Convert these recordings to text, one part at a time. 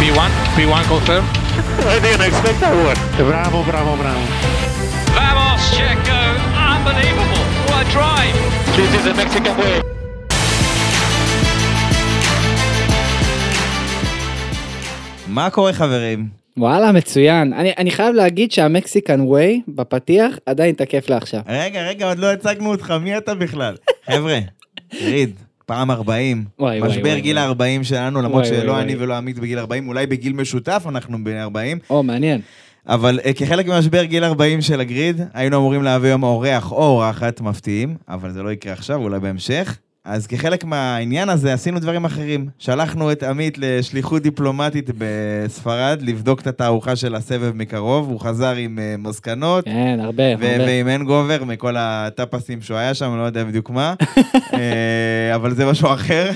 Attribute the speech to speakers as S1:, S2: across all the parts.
S1: P1, P1 confirm.
S2: I didn't expect that one. Bravo, bravo, bravo.
S1: Vamos, Checo! Unbelievable! What a drive!
S2: This is the Mexican way.
S3: מה קורה חברים?
S4: וואלה, מצוין. אני, אני חייב להגיד שהמקסיקן ווי בפתיח עדיין תקף לעכשיו.
S3: רגע, רגע, עוד לא הצגנו אותך, מי אתה בכלל? חבר'ה, ריד, פעם 40,
S4: וואי,
S3: משבר
S4: וואי,
S3: גיל
S4: וואי.
S3: ה-40 שלנו, למרות
S4: וואי, וואי,
S3: שלא אני
S4: וואי.
S3: ולא עמית בגיל 40, אולי בגיל משותף אנחנו בני 40,
S4: או, מעניין.
S3: אבל אה, כחלק ממשבר גיל 40 של הגריד, היינו אמורים להביא היום אורח או אורחת מפתיעים, אבל זה לא יקרה עכשיו, אולי בהמשך. אז כחלק מהעניין הזה עשינו דברים אחרים. שלחנו את עמית לשליחות דיפלומטית בספרד, לבדוק את התערוכה של הסבב מקרוב, הוא חזר עם אה, מסקנות.
S4: כן, הרבה, הרבה.
S3: ועם הנגובר מכל הטאפסים שהוא היה שם, לא יודע בדיוק מה, אה, אבל זה משהו אחר.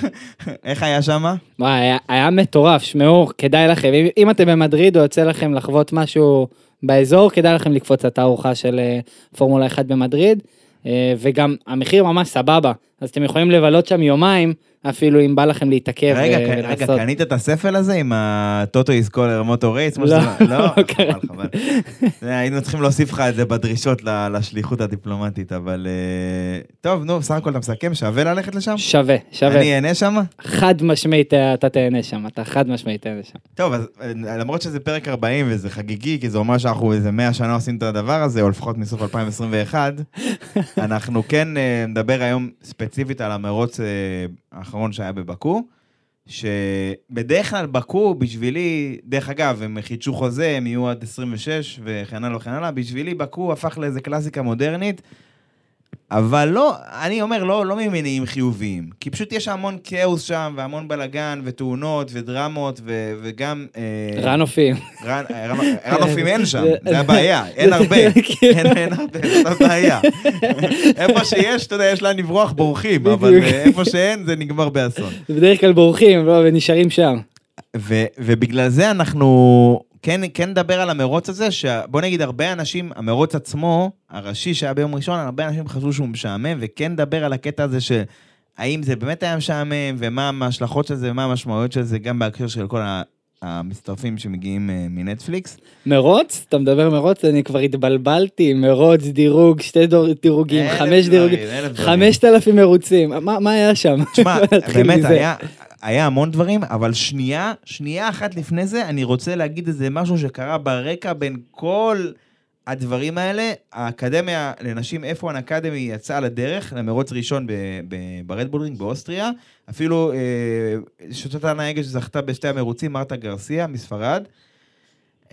S3: איך היה שם?
S4: וואי, היה, היה מטורף, שמעו, כדאי לכם. אם, אם אתם במדריד או יוצא לכם לחוות משהו באזור, כדאי לכם לקפוץ לתערוכה של אה, פורמולה 1 במדריד. וגם המחיר ממש סבבה, אז אתם יכולים לבלות שם יומיים, אפילו אם בא לכם להתעכב
S3: רגע,
S4: ו-
S3: ק- רגע,
S4: ולעשות.
S3: קנית את הספל הזה עם הטוטו איסקולר מוטו רייס?
S4: לא,
S3: לא,
S4: לא
S3: חבל. חבל. היינו צריכים להוסיף לך את זה בדרישות לשליחות הדיפלומטית, אבל אה, טוב, נו, בסך הכל אתה מסכם, שווה ללכת לשם?
S4: שווה, שווה.
S3: אני אהנה שם?
S4: חד משמעית אה, אתה תהנה שם, אתה חד משמעית תהנה שם.
S3: טוב, אז אה, למרות שזה פרק 40 וזה חגיגי, כי זה אומר שאנחנו איזה 100 שנה עושים את הדבר הזה, או לפחות מסוף 2021, אנחנו כן אה, נדבר היום ספציפית על המרוץ אה, האחרון שהיה בבקו, שבדרך כלל בקו בשבילי, דרך אגב, הם חידשו חוזה, הם יהיו עד 26 וכן הלאה וכן הלאה, בשבילי בקו הפך לאיזה קלאסיקה מודרנית. אבל לא, אני אומר לא, לא ממניעים חיוביים, כי פשוט יש המון כאוס שם, והמון בלאגן, ותאונות, ודרמות, ו, וגם... אה,
S4: רנופים.
S3: רן- רן- רנופים אין שם,
S4: זה-
S3: הבעיה, אין הרבה,
S4: כאילו-
S3: אין אין הרבה, זאת הבעיה. איפה שיש, אתה יודע, יש לאן לברוח, בורחים, אבל. אה, איפה שאין, זה נגמר באסון.
S4: בדרך כלל בורחים לא, ונשארים שם.
S3: ובגלל זה אנחנו כן, כן נדבר על המרוץ הזה, שבוא נגיד הרבה אנשים, המרוץ עצמו, הראשי שהיה ביום ראשון, הרבה אנשים חשבו שהוא משעמם, וכן נדבר על הקטע הזה של האם זה באמת היה משעמם, ומה ההשלכות של זה, ומה המשמעויות של זה, גם בהקשר של כל ה- המצטרפים שמגיעים אה, מנטפליקס.
S4: מרוץ? אתה מדבר מרוץ? אני כבר התבלבלתי, מרוץ, דירוג, שתי דור- דירוגים, חמש דירוגים. חמשת אלפים מרוצים, מה מה היה שם?
S3: תשמע, באמת. היה, היה המון דברים, אבל שנייה, שנייה אחת לפני זה, אני רוצה להגיד איזה משהו שקרה ברקע בין כל הדברים האלה. האקדמיה לנשים F1 אקדמי יצאה לדרך למרוץ ראשון ברדבולרינג באוסטריה. אפילו אה, שוטת הנהגת שזכתה בשתי המרוצים, מרתה גרסיה מספרד.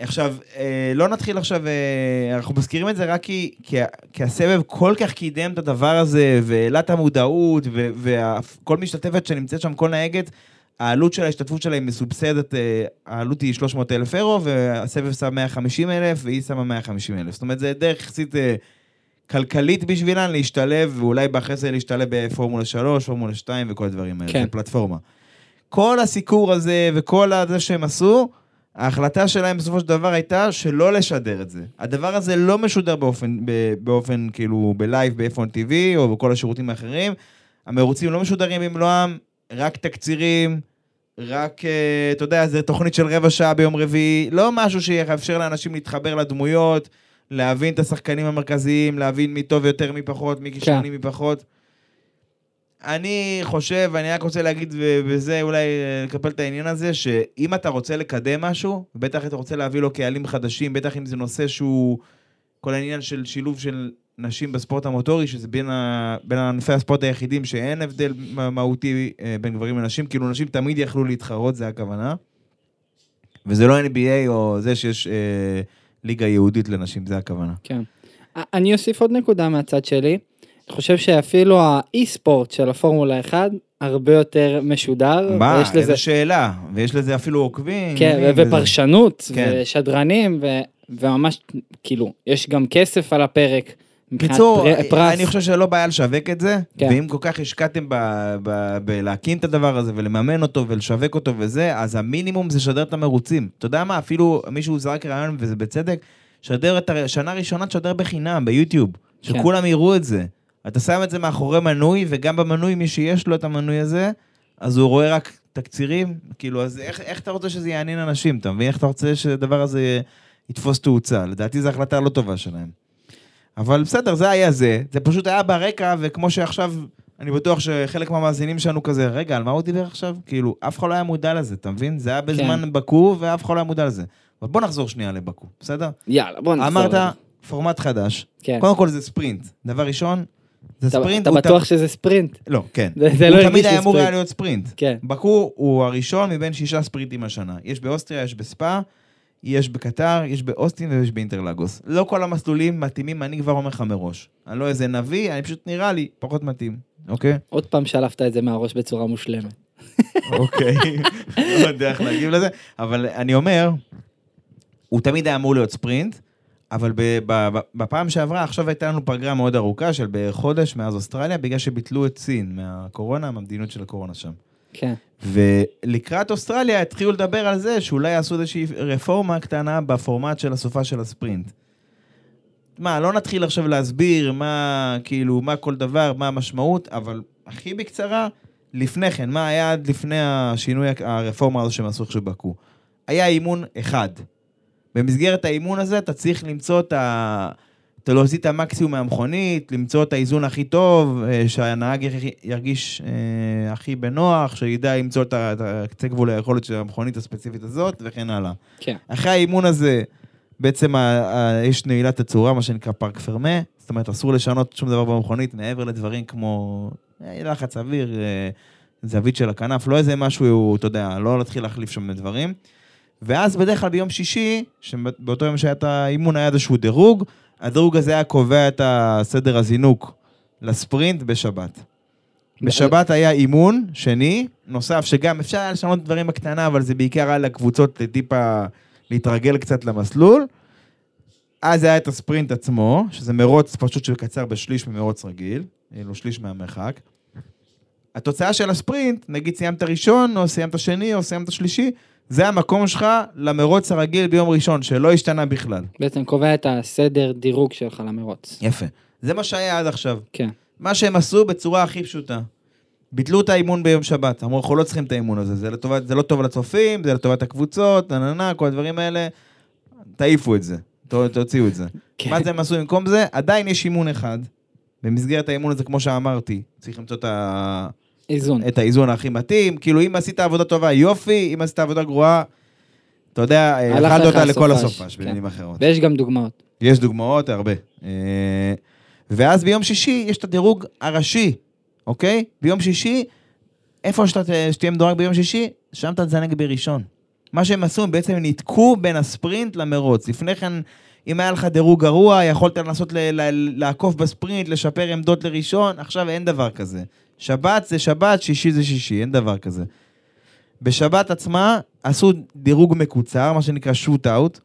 S3: עכשיו, אה, לא נתחיל עכשיו, אה, אנחנו מזכירים את זה רק כי, כי, כי הסבב כל כך קידם את הדבר הזה, והעלה את המודעות, וכל משתתפת שנמצאת שם, כל נהגת, העלות של ההשתתפות שלה היא מסובסדת, אה, העלות היא 300 אלף אירו, והסבב שם 150 אלף, והיא שמה 150 אלף. זאת אומרת, זה דרך יחסית כלכלית בשבילן להשתלב, ואולי אחרי זה להשתלב בפורמולה 3, פורמולה 2 וכל הדברים האלה,
S4: כן.
S3: פלטפורמה. כל הסיקור הזה וכל זה שהם עשו, ההחלטה שלהם בסופו של דבר הייתה שלא לשדר את זה. הדבר הזה לא משודר באופן, באופן כאילו בלייב ב-F1 TV או בכל השירותים האחרים. המרוצים לא משודרים במלואם, רק תקצירים, רק, אה, אתה יודע, זה תוכנית של רבע שעה ביום רביעי, לא משהו שיאפשר לאנשים להתחבר לדמויות, להבין את השחקנים המרכזיים, להבין מי טוב יותר, מי פחות, מי כישרוני, מי פחות. אני חושב, אני רק רוצה להגיד, ובזה אולי אה, לקפל את העניין הזה, שאם אתה רוצה לקדם משהו, בטח אתה רוצה להביא לו קהלים חדשים, בטח אם זה נושא שהוא כל העניין של שילוב של נשים בספורט המוטורי, שזה בין, ה... בין ענפי הספורט היחידים שאין הבדל מה- מהותי אה, בין גברים לנשים, כאילו נשים תמיד יכלו להתחרות, זה הכוונה. וזה לא NBA או זה שיש אה, ליגה ייעודית לנשים, זה הכוונה.
S4: כן. אני אוסיף עוד נקודה מהצד שלי. אני חושב שאפילו האי-ספורט של הפורמולה 1 הרבה יותר משודר.
S3: מה,
S4: ויש לזה,
S3: איזה שאלה, ויש לזה אפילו עוקבים.
S4: כן,
S3: וזה.
S4: ופרשנות,
S3: כן.
S4: ושדרנים, ו, וממש, כאילו, יש גם כסף על הפרק. מבחינת
S3: קיצור,
S4: פר- פרס.
S3: אני חושב שלא בעיה לשווק את זה,
S4: כן.
S3: ואם כל כך השקעתם ב- ב- בלהקים את הדבר הזה ולממן אותו ולשווק אותו וזה, אז המינימום זה לשדר את המרוצים. אתה יודע מה, אפילו מישהו זרק רעיון, וזה בצדק, שדר את השנה הראשונה, תשדר בחינם, ביוטיוב,
S4: כן.
S3: שכולם יראו את זה. אתה שם את זה מאחורי מנוי, וגם במנוי, מי שיש לו את המנוי הזה, אז הוא רואה רק תקצירים, כאילו, אז איך, איך אתה רוצה שזה יעניין אנשים, אתה מבין? איך אתה רוצה שהדבר הזה יתפוס תאוצה? לדעתי זו החלטה לא טובה שלהם. אבל בסדר, זה היה זה, זה פשוט היה ברקע, וכמו שעכשיו, אני בטוח שחלק מהמאזינים שלנו כזה, רגע, על מה הוא דיבר עכשיו? כאילו, אף אחד לא היה מודע לזה, אתה מבין? זה היה בזמן
S4: כן.
S3: בקו, ואף אחד לא היה מודע לזה. אבל בוא נחזור שנייה לבקו, בסדר?
S4: יאללה, בוא נחזור.
S3: אמרת. פורמט חדש.
S4: כן.
S3: קודם כל זה ספרינט. דבר ראשון, זה
S4: אתה-
S3: ספרינט.
S4: אתה בטוח
S3: ת-
S4: שזה ספרינט?
S3: לא, כן.
S4: זה- זה
S3: הוא
S4: לא
S3: תמיד היה אמור. היה להיות ספרינט.
S4: כן.
S3: בקו הוא הראשון מבין שישה ספרינטים השנה. יש באוסטריה, יש בספא, יש בקטר, יש באוסטין ויש באינטרלגוס. לא כל המסלולים מתאימים, אני כבר אומר לך מראש. אני לא איזה נביא, אני פשוט נראה לי פחות מתאים, אוקיי?
S4: עוד פעם שלפת את זה מהראש בצורה מושלמת.
S3: אוקיי. לא יודע איך להגיב לזה, אבל אני אומר, הוא תמיד היה אמור להיות ספרינט, אבל בפעם שעברה, עכשיו הייתה לנו פגרה מאוד ארוכה של בערך חודש מאז אוסטרליה, בגלל שביטלו את סין מהקורונה, מהמדיניות של הקורונה שם.
S4: כן.
S3: ולקראת אוסטרליה התחילו לדבר על זה שאולי יעשו איזושהי רפורמה קטנה בפורמט של הסופה של הספרינט. מה, לא נתחיל עכשיו להסביר מה, כאילו, מה כל דבר, מה המשמעות, אבל הכי בקצרה, לפני כן, מה היה עד לפני השינוי, הרפורמה הזו שהם עשו עכשיו בקו? היה אימון אחד. במסגרת האימון הזה אתה צריך למצוא את ה... אתה להוציא את המקסימום מהמכונית, למצוא את האיזון הכי טוב, אה, שהנהג ירג- ירגיש אה, הכי בנוח, שידע למצוא את את הקצה גבול היכולת של המכונית הספציפית הזאת, וכן הלאה.
S4: כן.
S3: אחרי האימון הזה, בעצם יש נעילת הצורה, מה שנקרא פארק פרמה, זאת אומרת, אסור לשנות שום דבר במכונית מעבר לדברים כמו אה, לחץ אוויר, אה, זווית של הכנף, לא איזה משהו, אתה יודע, לא להתחיל להחליף שם דברים. ואז בדרך כלל ביום שישי, שבאותו יום שהיה את האימון, היה איזשהו דירוג, הדירוג הזה היה קובע את הסדר הזינוק לספרינט בשבת. בשבת היה אימון שני, נוסף, שגם אפשר היה לשנות דברים בקטנה, אבל זה בעיקר היה לקבוצות טיפה להתרגל קצת למסלול. אז היה את הספרינט עצמו, שזה מרוץ פשוט שקצר בשליש ממרוץ רגיל, כאילו שליש מהמרחק. התוצאה של הספרינט, נגיד סיימת ראשון, או סיימת שני, או סיימת שלישי, זה המקום שלך למרוץ הרגיל ביום ראשון, שלא השתנה בכלל.
S4: בעצם קובע את הסדר דירוג שלך למרוץ.
S3: יפה. זה מה שהיה עד עכשיו.
S4: כן.
S3: מה שהם עשו בצורה הכי פשוטה. ביטלו את האימון ביום שבת, אמרו, אנחנו לא צריכים את האימון הזה, זה, לטובת, זה לא טוב לצופים, זה לטובת הקבוצות, נה נה נה, כל הדברים האלה, תעיפו את זה, תוציאו את זה.
S4: כן.
S3: מה זה הם עשו במקום זה? עדיין יש אימון אחד, במסגרת האימון הזה, כמו שאמרתי, צריך למצוא את, ה...
S4: איזון.
S3: את האיזון הכי מתאים, כאילו אם עשית עבודה טובה, יופי, אם עשית עבודה גרועה, אתה יודע,
S4: הלך
S3: אכלת אותה לכל
S4: הסופש, כן.
S3: במילים אחרות.
S4: ויש גם דוגמאות.
S3: יש דוגמאות, הרבה. אה, ואז ביום שישי יש את הדירוג הראשי, אוקיי? ביום שישי, איפה שאתה ת- שתהיה מדורג ביום שישי, שם אתה תזנק בראשון. מה שהם עשו, הם בעצם ניתקו בין הספרינט למרוץ. לפני כן, אם היה לך דירוג גרוע, יכולת לנסות ל- ל- לעקוף בספרינט, לשפר עמדות לראשון, עכשיו אין דבר כזה. שבת זה שבת, שישי זה שישי, אין דבר כזה. בשבת עצמה עשו דירוג מקוצר, מה שנקרא שוט אאוט,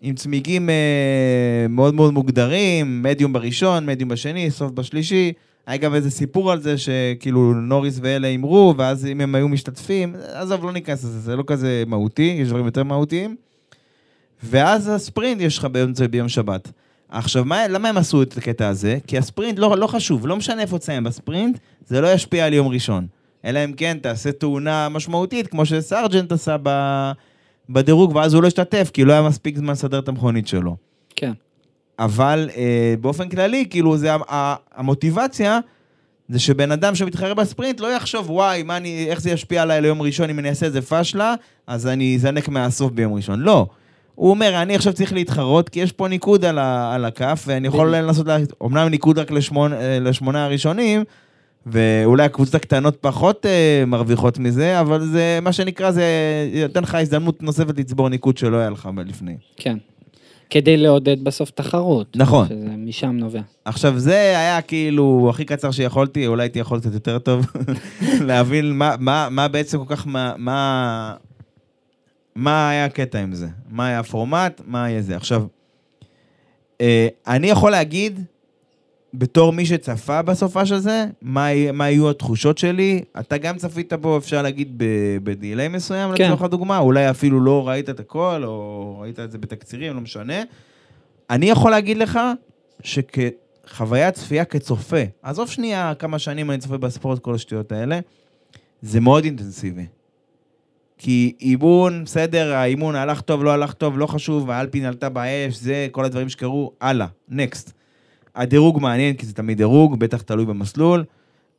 S3: עם צמיגים אה, מאוד מאוד מוגדרים, מדיום בראשון, מדיום בשני, סוף בשלישי. היה גם איזה סיפור על זה שכאילו נוריס ואלה הימרו, ואז אם הם היו משתתפים, עזוב, לא ניכנס לזה, זה לא כזה מהותי, יש דברים יותר מהותיים. ואז הספרינט יש לך ביום, ביום שבת. עכשיו, מה, למה הם עשו את הקטע הזה? כי הספרינט לא, לא חשוב, לא משנה איפה תסיים בספרינט, זה לא ישפיע על יום ראשון. אלא אם כן תעשה תאונה משמעותית, כמו שסארג'נט עשה ב, בדירוג, ואז הוא לא השתתף, כי לא היה מספיק זמן לסדר את המכונית שלו.
S4: כן.
S3: אבל אה, באופן כללי, כאילו, זה ה- המוטיבציה, זה שבן אדם שמתחרה בספרינט לא יחשוב, וואי, מה אני, איך זה ישפיע עליי ליום ראשון אם אני אעשה איזה פאשלה, אז אני אזנק מהסוף ביום ראשון. לא. הוא אומר, אני עכשיו צריך להתחרות, כי יש פה ניקוד על, ה, על הכף, ואני יכול. לנסות, לה... אמנם ניקוד רק לשמונה, אה, לשמונה הראשונים, ואולי הקבוצות הקטנות פחות אה, מרוויחות מזה, אבל זה, מה שנקרא, זה ייתן לך הזדמנות נוספת לצבור ניקוד שלא היה לך לפני.
S4: כן. כדי לעודד בסוף תחרות.
S3: נכון.
S4: שזה משם נובע.
S3: עכשיו, זה היה כאילו הכי קצר שיכולתי, אולי הייתי יכול קצת יותר טוב, להבין מה, מה, מה בעצם כל כך, מה, מה, מה היה הקטע עם זה, מה היה הפורמט, מה היה זה. עכשיו, אה, אני יכול להגיד, בתור מי שצפה בסופה של זה, מה, מה היו התחושות שלי. אתה גם צפית בו, אפשר להגיד, בדיליי מסוים,
S4: כן.
S3: לצורך הדוגמה, אולי אפילו לא ראית את הכל, או ראית את זה בתקצירים, לא משנה. אני יכול להגיד לך שכחוויית צפייה כצופה, עזוב שנייה כמה שנים אני צופה בספורט, כל השטויות האלה, זה מאוד אינטנסיבי. כי אימון, בסדר, האימון הלך טוב, לא הלך טוב, לא חשוב, האלפין עלתה באש, זה כל הדברים שקרו, הלאה, נקסט. הדירוג מעניין, כי זה תמיד דירוג, בטח תלוי במסלול.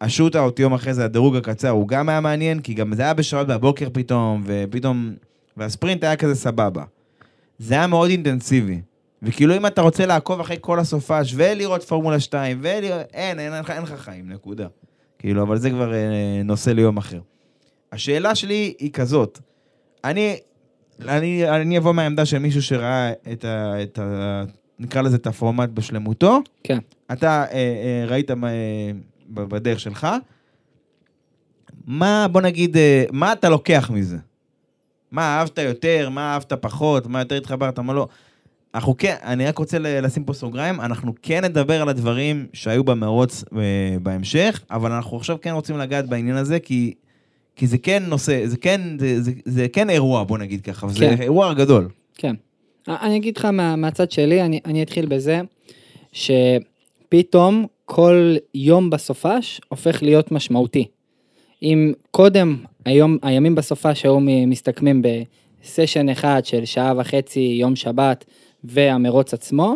S3: השוט-אאוט יום אחרי זה, הדירוג הקצר, הוא גם היה מעניין, כי גם זה היה בשעות בבוקר פתאום, ופתאום... והספרינט היה כזה סבבה. זה היה מאוד אינטנסיבי. וכאילו אם אתה רוצה לעקוב אחרי כל הסופש ולראות פורמולה 2 ולראות... אין, אין, אין, לך- אין לך חיים, נקודה. כאילו, אבל זה כבר אה, נושא ליום אחר. השאלה שלי היא כזאת, אני, אני, אני אבוא מהעמדה של מישהו שראה את ה... את ה נקרא לזה את הפורמט בשלמותו,
S4: כן.
S3: אתה אה, אה, ראית מה, אה, בדרך שלך, מה, בוא נגיד, אה, מה אתה לוקח מזה? מה אהבת יותר, מה אהבת פחות, מה יותר התחברת, מה לא. אנחנו כן, אני רק רוצה לשים פה סוגריים, אנחנו כן נדבר על הדברים שהיו במרוץ אה, בהמשך, אבל אנחנו עכשיו כן רוצים לגעת בעניין הזה, כי, כי זה כן נושא, זה כן, זה, זה, זה כן אירוע, בוא נגיד ככה,
S4: כן.
S3: אירוע גדול.
S4: כן. אני אגיד לך מה, מהצד שלי, אני, אני אתחיל בזה שפתאום כל יום בסופש הופך להיות משמעותי. אם קודם היום, הימים בסופש היו מסתכמים בסשן אחד של שעה וחצי יום שבת והמרוץ עצמו,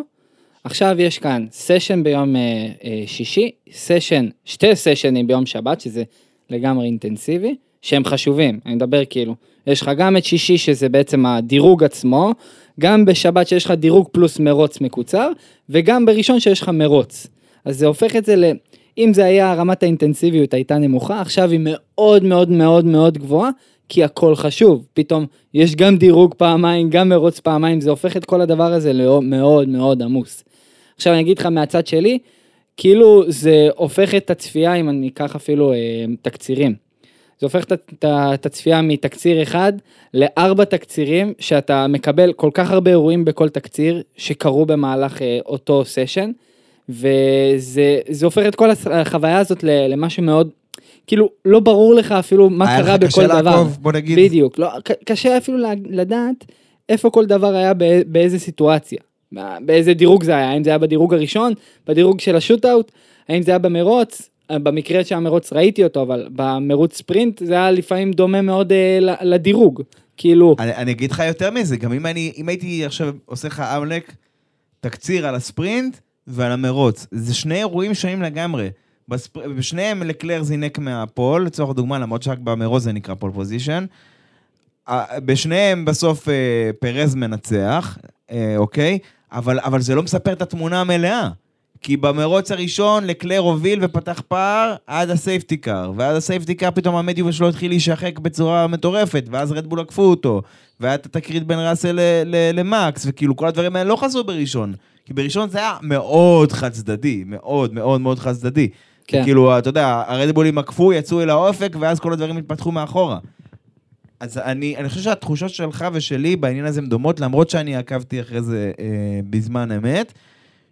S4: עכשיו יש כאן סשן ביום אה, אה, שישי, סשן, שתי סשנים ביום שבת, שזה לגמרי אינטנסיבי, שהם חשובים, אני מדבר כאילו, יש לך גם את שישי שזה בעצם הדירוג עצמו, גם בשבת שיש לך דירוג פלוס מרוץ מקוצר, וגם בראשון שיש לך מרוץ. אז זה הופך את זה ל... אם זה היה רמת האינטנסיביות הייתה נמוכה, עכשיו היא מאוד מאוד מאוד מאוד גבוהה, כי הכל חשוב. פתאום יש גם דירוג פעמיים, גם מרוץ פעמיים, זה הופך את כל הדבר הזה למאוד מאוד עמוס. עכשיו אני אגיד לך מהצד שלי, כאילו זה הופך את הצפייה, אם אני אקח אפילו אה, תקצירים. זה הופך את, הצפייה מתקציר אחד לארבע תקצירים, שאתה מקבל כל כך הרבה אירועים בכל תקציר, שקרו במהלך אה, אותו סשן, וזה זה הופך את כל החוויה הזאת ל- למשהו מאוד, כאילו לא ברור לך אפילו מה
S3: היה לך
S4: קרה
S3: קשה
S4: בכל דבר.
S3: לעקוב, בוא נגיד.
S4: בדיוק, לא, ק- קשה אפילו לדעת איפה כל דבר היה בא- באיזה סיטואציה. באיזה דירוג זה היה, האם זה היה בדירוג הראשון, בדירוג של ה shootout, האם זה היה במרוץ, במקרה שהמרוץ ראיתי אותו, אבל במרוץ ספרינט זה היה לפעמים דומה מאוד אה, לדירוג. כאילו,
S3: אני, אני אגיד לך יותר מזה, גם אם, אני, אם הייתי עכשיו עושה לך אמלק תקציר על הספרינט ועל המרוץ, זה שני אירועים שונים לגמרי. בספר... בשניהם לקלר זינק מה pole, לצורך הדוגמה, למרות שרק במרוץ זה נקרא pole position. בשניהם בסוף אה, פרז מנצח, אה, אוקיי? אבל, אבל זה לא מספר את התמונה המלאה. כי במרוץ הראשון לקלר הוביל ופתח פער עד ה safety car, ואז ה safety car פתאום המדיום שלו התחיל להישחק בצורה מטורפת, ואז רדבול עקפו אותו, והיה את התקרית בין ראסל למקס, וכאילו כל הדברים האלה לא חזרו בראשון. כי בראשון זה היה מאוד חד צדדי, מאוד מאוד מאוד חד צדדי.
S4: כן.
S3: כאילו, אתה יודע, הרדבולים עקפו, יצאו אל האופק, ואז כל הדברים התפתחו מאחורה. אז אני, אני חושב שהתחושות שלך ושלי בעניין הזה הן דומות, למרות שאני עקבתי אחרי זה אה, בזמן אמת,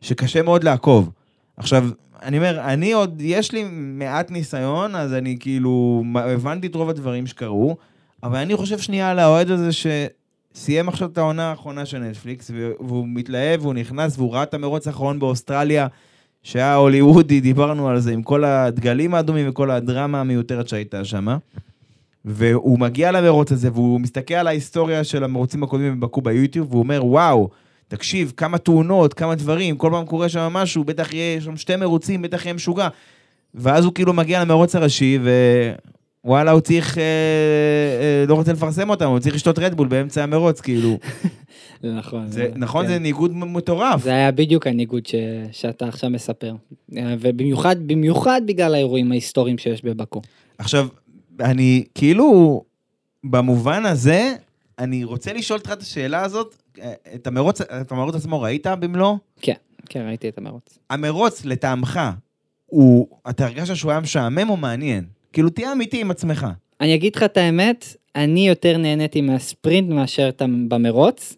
S3: שקשה מאוד לעקוב. עכשיו, אני אומר, אני עוד, יש לי מעט ניסיון, אז אני כאילו, הבנתי את רוב הדברים שקרו, אבל אני חושב שנייה על האוהד הזה שסיים עכשיו את העונה האחרונה של נטפליקס, והוא מתלהב, והוא נכנס, והוא ראה את המרוץ האחרון באוסטרליה, שהיה הוליוודי, דיברנו על זה, עם כל הדגלים האדומים וכל הדרמה המיותרת שהייתה שם. והוא מגיע למרוץ הזה, והוא מסתכל על ההיסטוריה של המרוצים הקודמים בבקו ביוטיוב, והוא אומר, וואו, תקשיב, כמה תאונות, כמה דברים, כל פעם קורה שם משהו, בטח יהיה שם שתי מרוצים, בטח יהיה משוגע. ואז הוא כאילו מגיע למרוץ הראשי, ווואלה, הוא צריך, אה, אה, לא רוצה לפרסם אותם, הוא צריך לשתות רדבול באמצע המרוץ, כאילו.
S4: זה נכון.
S3: זה, נכון,
S4: כן.
S3: זה ניגוד מטורף.
S4: זה היה בדיוק הניגוד ש... שאתה עכשיו מספר. אה, ובמיוחד, במיוחד בגלל האירועים ההיסטוריים שיש בבקו.
S3: עכשיו, אני כאילו, במובן הזה, אני רוצה לשאול אותך את השאלה הזאת, אה, את המרוץ, את המרוץ עצמו ראית במלואו?
S4: כן, כן, ראיתי את המרוץ.
S3: המרוץ, לטעמך, הוא, אתה הרגשת שהוא היה משעמם או מעניין? כאילו, תהיה אמיתי עם עצמך.
S4: אני אגיד לך את האמת, אני יותר נהניתי מהספרינט מאשר במרוץ,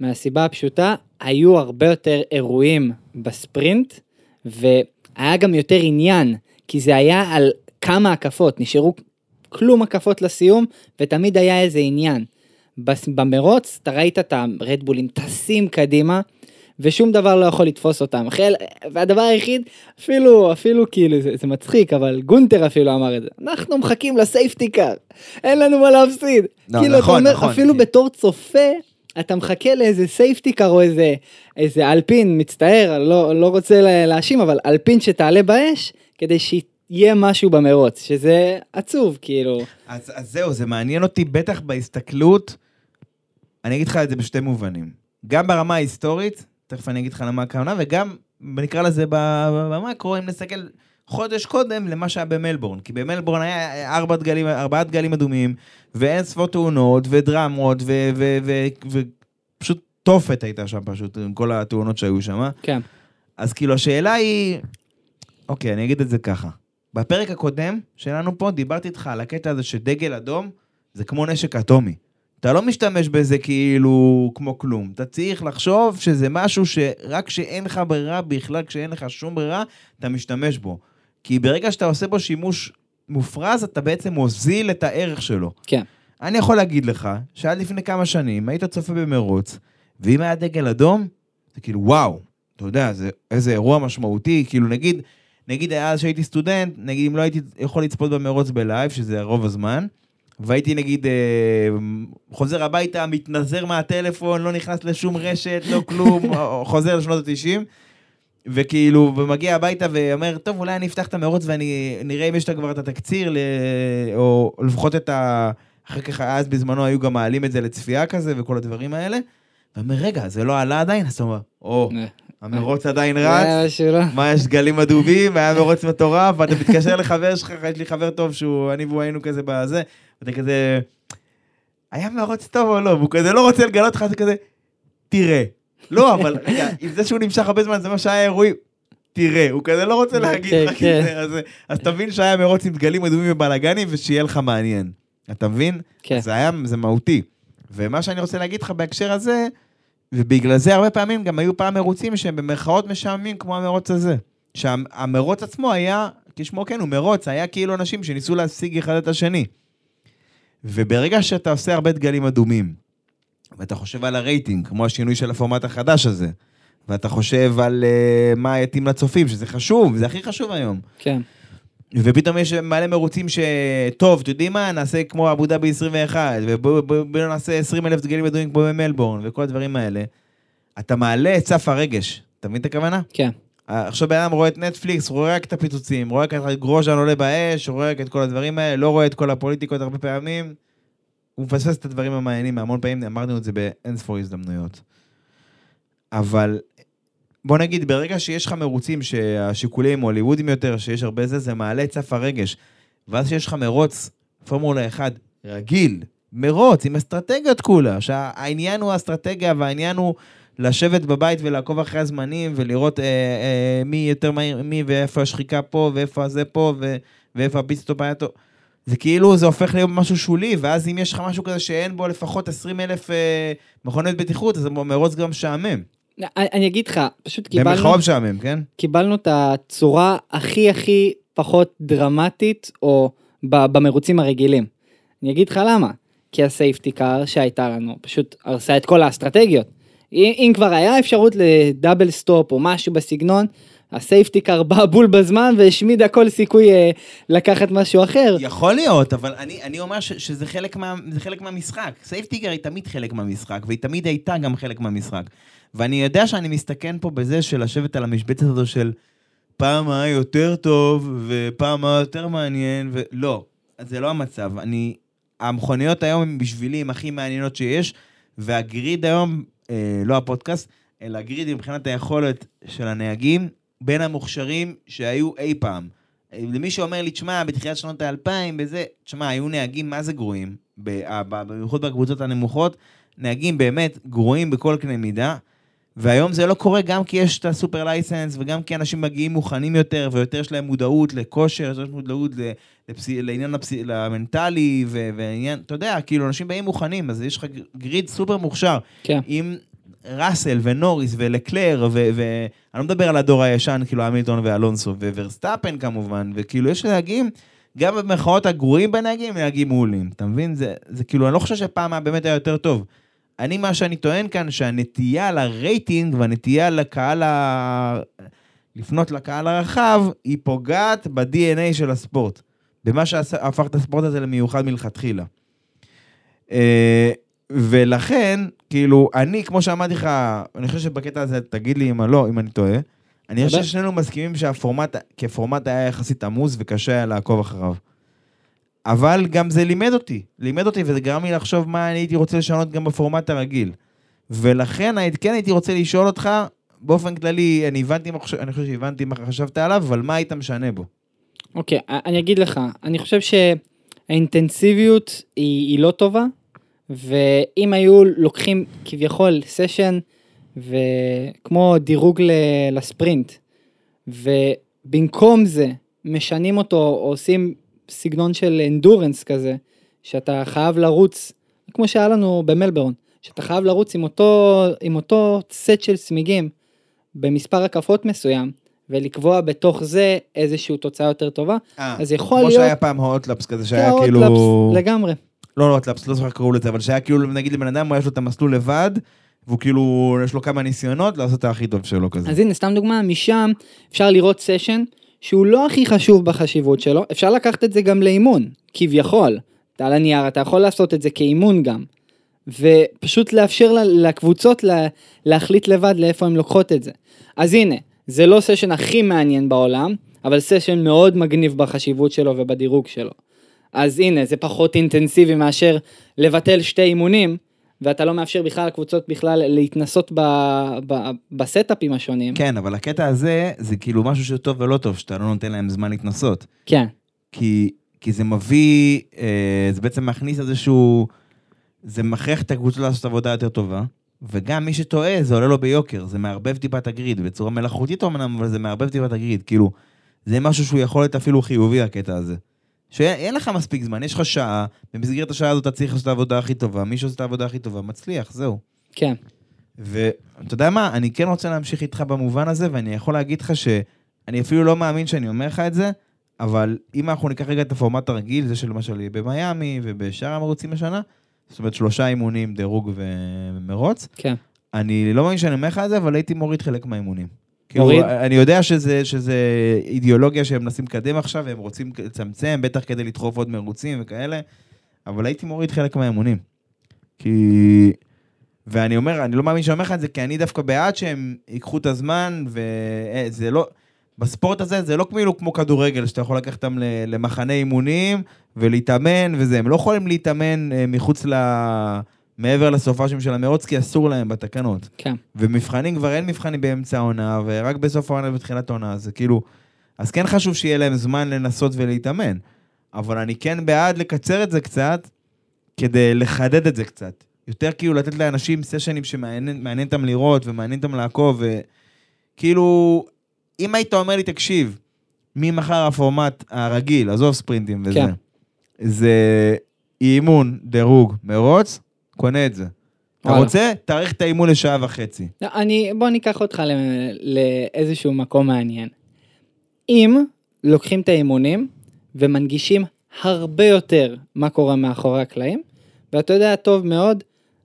S4: מהסיבה הפשוטה, היו הרבה יותר אירועים בספרינט, והיה גם יותר עניין, כי זה היה על כמה הקפות, נשארו כלום הקפות לסיום, ותמיד היה איזה עניין. במרוץ, אתה ראית את הרדבולים טסים קדימה, ושום דבר לא יכול לתפוס אותם. החל, והדבר היחיד, אפילו, אפילו כאילו, זה, זה מצחיק, אבל גונטר אפילו אמר את זה. אנחנו מחכים ל safety car, אין לנו מה להפסיד.
S3: לא,
S4: כאילו,
S3: נכון,
S4: אתה אומר,
S3: נכון.
S4: אפילו בתור צופה, אתה מחכה לאיזה safety car או איזה, איזה אלפין, מצטער, לא, לא רוצה לה- להאשים, אבל אלפין שתעלה באש, כדי שיהיה משהו במרוץ, שזה עצוב, כאילו.
S3: אז, אז זהו, זה מעניין אותי בטח בהסתכלות, אני אגיד לך את זה בשתי מובנים. גם ברמה ההיסטורית, תכף אני אגיד לך למה הכוונה, וגם, נקרא לזה במקרו, אם נסתכל חודש קודם למה שהיה במלבורן. כי במלבורן היה ארבע דגלים, ארבעה דגלים אדומים, ואין ספור תאונות, ודרמות, ופשוט תופת הייתה שם פשוט, עם כל התאונות שהיו שם.
S4: כן.
S3: אז כאילו השאלה היא, אוקיי, אני אגיד את זה ככה. בפרק הקודם שלנו פה, דיברתי איתך על הקטע הזה שדגל אדום זה כמו נשק אטומי. אתה לא משתמש בזה כאילו כמו כלום. אתה צריך לחשוב שזה משהו שרק כשאין לך ברירה, בכלל כשאין לך שום ברירה, אתה משתמש בו. כי ברגע שאתה עושה בו שימוש מופרז, אתה בעצם מוזיל את הערך שלו.
S4: כן.
S3: אני יכול להגיד לך שעד לפני כמה שנים היית צופה במרוץ, ואם היה דגל אדום, זה כאילו וואו, אתה יודע, זה איזה אירוע משמעותי, כאילו נגיד, נגיד אז שהייתי סטודנט, נגיד אם לא הייתי יכול לצפות במרוץ ב live, שזה רוב הזמן, והייתי נגיד אה, חוזר הביתה, מתנזר מהטלפון, לא נכנס לשום רשת, לא כלום, חוזר לשנות ה-90, וכאילו, ומגיע הביתה ואומר, טוב, אולי אני אפתח את המרוץ ואני נראה אם יש לה כבר את התקציר, ל... או לפחות את ה... אחר כך, אז בזמנו היו גם מעלים את זה לצפייה כזה וכל הדברים האלה. ואומר, רגע, זה לא עלה עדיין? אז אתה אומר, או,
S4: אה,
S3: המרוץ עדיין רץ? מה, יש גלים אדומים, היה מרוץ מטורף, ואתה מתקשר לחבר שלך, יש לי חבר טוב שהוא, אני והוא היינו כזה בזה, ואתה כזה, היה מרוץ טוב או לא? והוא כזה לא רוצה לגלות לך, זה כזה, תראה. לא, אבל רגע, עם זה שהוא נמשך הרבה זמן, זה מה שהיה אירועים. תראה, הוא כזה לא רוצה להגיד
S4: כן,
S3: לך
S4: כן.
S3: את זה, אז, אז תבין שהיה מרוץ עם דגלים אדומים ובלאגנים, ושיהיה לך מעניין. אתה מבין?
S4: כן.
S3: זה היה, זה מהותי. ומה שאני רוצה להגיד לך בהקשר הזה, ובגלל זה הרבה פעמים גם היו פעם מרוצים שהם במרכאות משעממים כמו המרוץ הזה. שהמרוץ עצמו היה, כשמו כן הוא מרוץ, היה כאילו אנשים שניסו להשיג אחד את השני. וברגע שאתה עושה הרבה דגלים אדומים, ואתה חושב על הרייטינג, כמו השינוי של הפורמט החדש הזה, ואתה חושב על uh, מה יתאים לצופים, שזה חשוב, זה הכי חשוב היום.
S4: כן.
S3: ופתאום יש מלא מרוצים שטוב, אתם יודעים מה, נעשה כמו אבו דאבי 21, ובואו בוא, בוא נעשה 20 אלף דגלים אדומים כמו במלבורן, וכל הדברים האלה. אתה מעלה את סף הרגש, אתה מבין את הכוונה?
S4: כן.
S3: עכשיו בן אדם רואה את נטפליקס, רואה רק את הפיצוצים, רואה רק את גרוז'ן עולה באש, רואה רק את כל הדברים האלה, לא רואה את כל הפוליטיקות הרבה פעמים. הוא מפספס את הדברים המעניינים, המון פעמים אמרנו את זה באין ספור הזדמנויות. אבל בוא נגיד, ברגע שיש לך מרוצים שהשיקולים הוליוודיים יותר, שיש הרבה זה, זה מעלה את סף הרגש. ואז שיש לך מרוץ, פורמולה 1, רגיל, מרוץ עם אסטרטגיות כולה, שהעניין הוא האסטרטגיה והעניין הוא לשבת בבית ולעקוב אחרי הזמנים ולראות אה, אה, מי יותר מהיר, מי ואיפה השחיקה פה ואיפה זה פה ו, ואיפה ה pit stop היה טוב. זה כאילו, זה הופך להיות משהו שולי, ואז אם יש לך משהו כזה שאין בו לפחות 20 אלף אה, מכוניות בטיחות, אז המרוץ גם משעמם.
S4: אני אגיד לך, פשוט קיבלנו,
S3: במרכאות משעמם, כן?
S4: קיבלנו את הצורה הכי הכי פחות דרמטית, או במרוצים הרגילים. אני אגיד לך למה. כי ה safety car שהייתה לנו פשוט הרסה את כל האסטרטגיות. אם, אם כבר היה אפשרות ל double stop או משהו בסגנון, ה safety car בא בול בזמן והשמידה כל סיכוי אה, לקחת משהו אחר.
S3: יכול להיות, אבל אני, אני אומר ש, שזה חלק, מה, חלק מהמשחק. safety car היא תמיד חלק מהמשחק, והיא תמיד הייתה גם חלק מהמשחק. ואני יודע שאני מסתכן פה בזה של לשבת על המשבצת הזו של פעם היה יותר טוב, ופעם היה יותר מעניין, ולא, זה לא המצב. אני, המכוניות היום הן בשבילי הן הכי מעניינות שיש, וה grid היום, אה, לא הפודקאסט, אלא ה grid מבחינת היכולת של הנהגים, בין המוכשרים שהיו אי פעם. למי שאומר לי, תשמע, בתחילת שנות האלפיים, בזה, תשמע, היו נהגים מה זה גרועים, במיוחד בקבוצות הנמוכות, נהגים באמת גרועים בכל קנה מידה, והיום זה לא קורה גם כי יש את הסופר לייסנס, וגם כי אנשים מגיעים מוכנים יותר, ויותר יש להם מודעות לכושר, יש מודעות ל- לפסי, לעניין הפסי, המנטלי, ו- ועניין, אתה יודע, כאילו, אנשים באים מוכנים, אז יש לך גריד סופר מוכשר.
S4: כן.
S3: עם ראסל ונוריס ולקלר, ואני לא מדבר על הדור הישן, כאילו המילטון ואלונסו, וורסטאפן כמובן, וכאילו יש נהגים, גם במרכאות הגרועים בנהגים, נהגים מעולים, אתה מבין? זה, זה כאילו, אני לא חושב שפעם היה באמת היה יותר טוב. אני, מה שאני טוען כאן, שהנטייה לרייטינג והנטייה לקהל ה... לפנות לקהל הרחב, היא פוגעת ב-DNA של הספורט. במה שהפך את הספורט הזה למיוחד מלכתחילה. אה, ולכן, כאילו, אני, כמו שאמרתי לך, אני חושב שבקטע הזה, תגיד לי אם לא, אם אני טועה, אני חושב. ששנינו מסכימים שהפורמט, כפורמט היה יחסית עמוס וקשה היה לעקוב אחריו. אבל גם זה לימד אותי, לימד אותי וזה גרם לי לחשוב מה אני הייתי רוצה לשנות גם בפורמט הרגיל. ולכן כן הייתי רוצה לשאול אותך, באופן כללי, אני הבנתי מה חושב, אני חושב שהבנתי מה חשבת עליו, אבל מה היית משנה בו?
S4: אוקיי, אני אגיד לך, אני חושב שהאינטנסיביות היא, היא לא טובה, ואם היו לוקחים כביכול סשן, וכמו דירוג ל, לספרינט, ובמקום זה משנים אותו, או עושים סגנון של אנדורנס כזה, שאתה חייב לרוץ, כמו שהיה לנו במלבורן, שאתה חייב לרוץ עם אותו, עם אותו סט של צמיגים במספר הקפות מסוים, ולקבוע בתוך זה איזושהי תוצאה יותר טובה, אז יכול
S3: כמו
S4: להיות...
S3: שהיה פעם ה out laps כזה, שהיה
S4: כן,
S3: כאילו...
S4: ה out laps, לגמרי.
S3: לא, לא out laps, לא זוכר איך קראו לזה, אבל שהיה כאילו, נגיד לבן אדם, יש לו את המסלול לבד, והוא כאילו, יש לו כמה ניסיונות לעשות את הכי טוב שלו כזה.
S4: אז הנה, סתם דוגמה, משם אפשר לראות סשן שהוא לא הכי חשוב בחשיבות שלו, אפשר לקחת את זה גם לאימון, כביכול. על הנייר, אתה יכול לעשות את זה כאימון גם. ופשוט לאפשר לקבוצות לה, להחליט לבד לאיפה הן לוקחות את זה. אז הנה, זה לא סשן הכי מעניין בעולם, אבל סשן מאוד מגניב בחשיבות שלו ובדירוג שלו. אז הנה, זה פחות אינטנסיבי מאשר לבטל שתי אימונים, ואתה לא מאפשר בכלל לקבוצות בכלל להתנסות ב, ב, בסטאפים השונים.
S3: כן, אבל הקטע הזה, זה כאילו משהו שטוב ולא טוב, שאתה לא נותן להם זמן להתנסות.
S4: כן.
S3: כי, כי זה מביא, אה, זה בעצם מכניס איזשהו, זה מכריח את הקבוצות לעשות עבודה יותר טובה, וגם מי שטועה, זה עולה לו ביוקר, זה מערבב טיפה את הגריד, בצורה מלאכותית אמנם, אבל זה מערבב טיפה את הגריד, כאילו, זה משהו שהוא יכול להיות אפילו חיובי, הקטע הזה. שאין לך מספיק זמן, יש לך שעה, במסגרת השעה הזאת אתה צריך לעשות את העבודה הכי טובה, מי שעושה את העבודה הכי טובה מצליח, זהו.
S4: כן.
S3: ואתה יודע מה, אני כן רוצה להמשיך איתך במובן הזה, ואני יכול להגיד לך שאני אפילו לא מאמין שאני אומר לך את זה, אבל אם אנחנו ניקח רגע את הפורמט הרגיל, זה של למשל במיאמי ובשאר המרוצים השנה, זאת אומרת שלושה אימונים, דירוג ומרוץ,
S4: כן.
S3: אני לא מאמין שאני אומר לך את זה, אבל הייתי מוריד חלק מהאימונים. כאילו? אני יודע שזה, שזה אידיאולוגיה שהם מנסים לקדם עכשיו, והם רוצים לצמצם, בטח כדי לדחוף עוד מרוצים וכאלה, אבל הייתי מוריד חלק מהאימונים. כי... ואני אומר, אני לא מאמין שאני אומר לך את זה, כי אני דווקא בעד שהם ייקחו את הזמן, וזה לא... בספורט הזה זה לא כאילו כמו כדורגל, שאתה יכול לקחת אותם למחנה אימונים ולהתאמן וזה, הם לא יכולים להתאמן אה, מחוץ ל... מעבר לסופאשים של המרוץ, כי אסור להם בתקנות.
S4: כן.
S3: ומבחנים כבר אין מבחנים באמצע העונה, ורק בסוף העונה ובתחילת העונה, זה כאילו... אז כן חשוב שיהיה להם זמן לנסות ולהתאמן. אבל אני כן בעד לקצר את זה קצת, כדי לחדד את זה קצת. יותר כאילו לתת לאנשים סשנים שמעניין מעניין אותם לראות ומעניין אותם לעקוב, וכאילו, אם היית אומר לי, תקשיב, ממחר הפורמט הרגיל, עזוב ספרינטים וזה,
S4: כן.
S3: זה אימון, דירוג, מרוץ, קונה את זה. אתה. רוצה? תאריך את האימון לשעה וחצי.
S4: לא, אני, בוא ניקח אותך לאיזשהו מקום מעניין. אם לוקחים את האימונים ומנגישים הרבה יותר מה קורה מאחורי הקלעים, ואתה יודע טוב מאוד,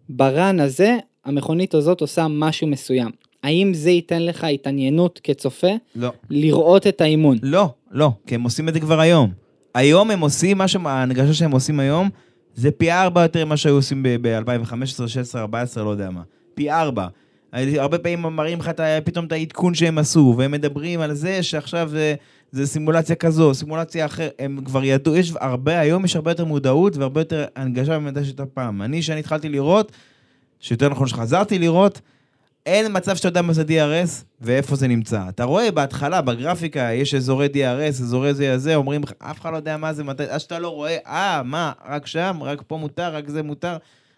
S4: ברן הזה, המכונית הזאת עושה משהו מסוים. האם זה ייתן לך התעניינות כצופה
S3: לא.
S4: לראות את האימון?
S3: לא, לא, כי הם עושים את זה כבר היום. היום הם עושים, מה שההנגשה שהם עושים היום, זה פי ארבע יותר ממה שהיו עושים ב-2015, 16, 14, לא יודע מה. פי ארבע. הרבה פעמים מראים לך פתאום את העדכון שהם עשו, והם מדברים על זה שעכשיו זה, זה סימולציה כזו, סימולציה אחרת, הם כבר ידעו, יש הרבה, היום יש הרבה יותר מודעות והרבה יותר הנגשה ממה שהייתה פעם. אני, שאני התחלתי לראות, שיותר נכון שחזרתי לראות, אין מצב שאתה יודע מה זה DRS ואיפה זה נמצא. אתה רואה בהתחלה, בגרפיקה, יש אזורי DRS, אזורי זה זה, אומרים לך, אף אחד לא יודע מה זה, מתי, עד שאתה לא רואה, אה, מה, רק שם, רק פה מותר, רק זה מותר.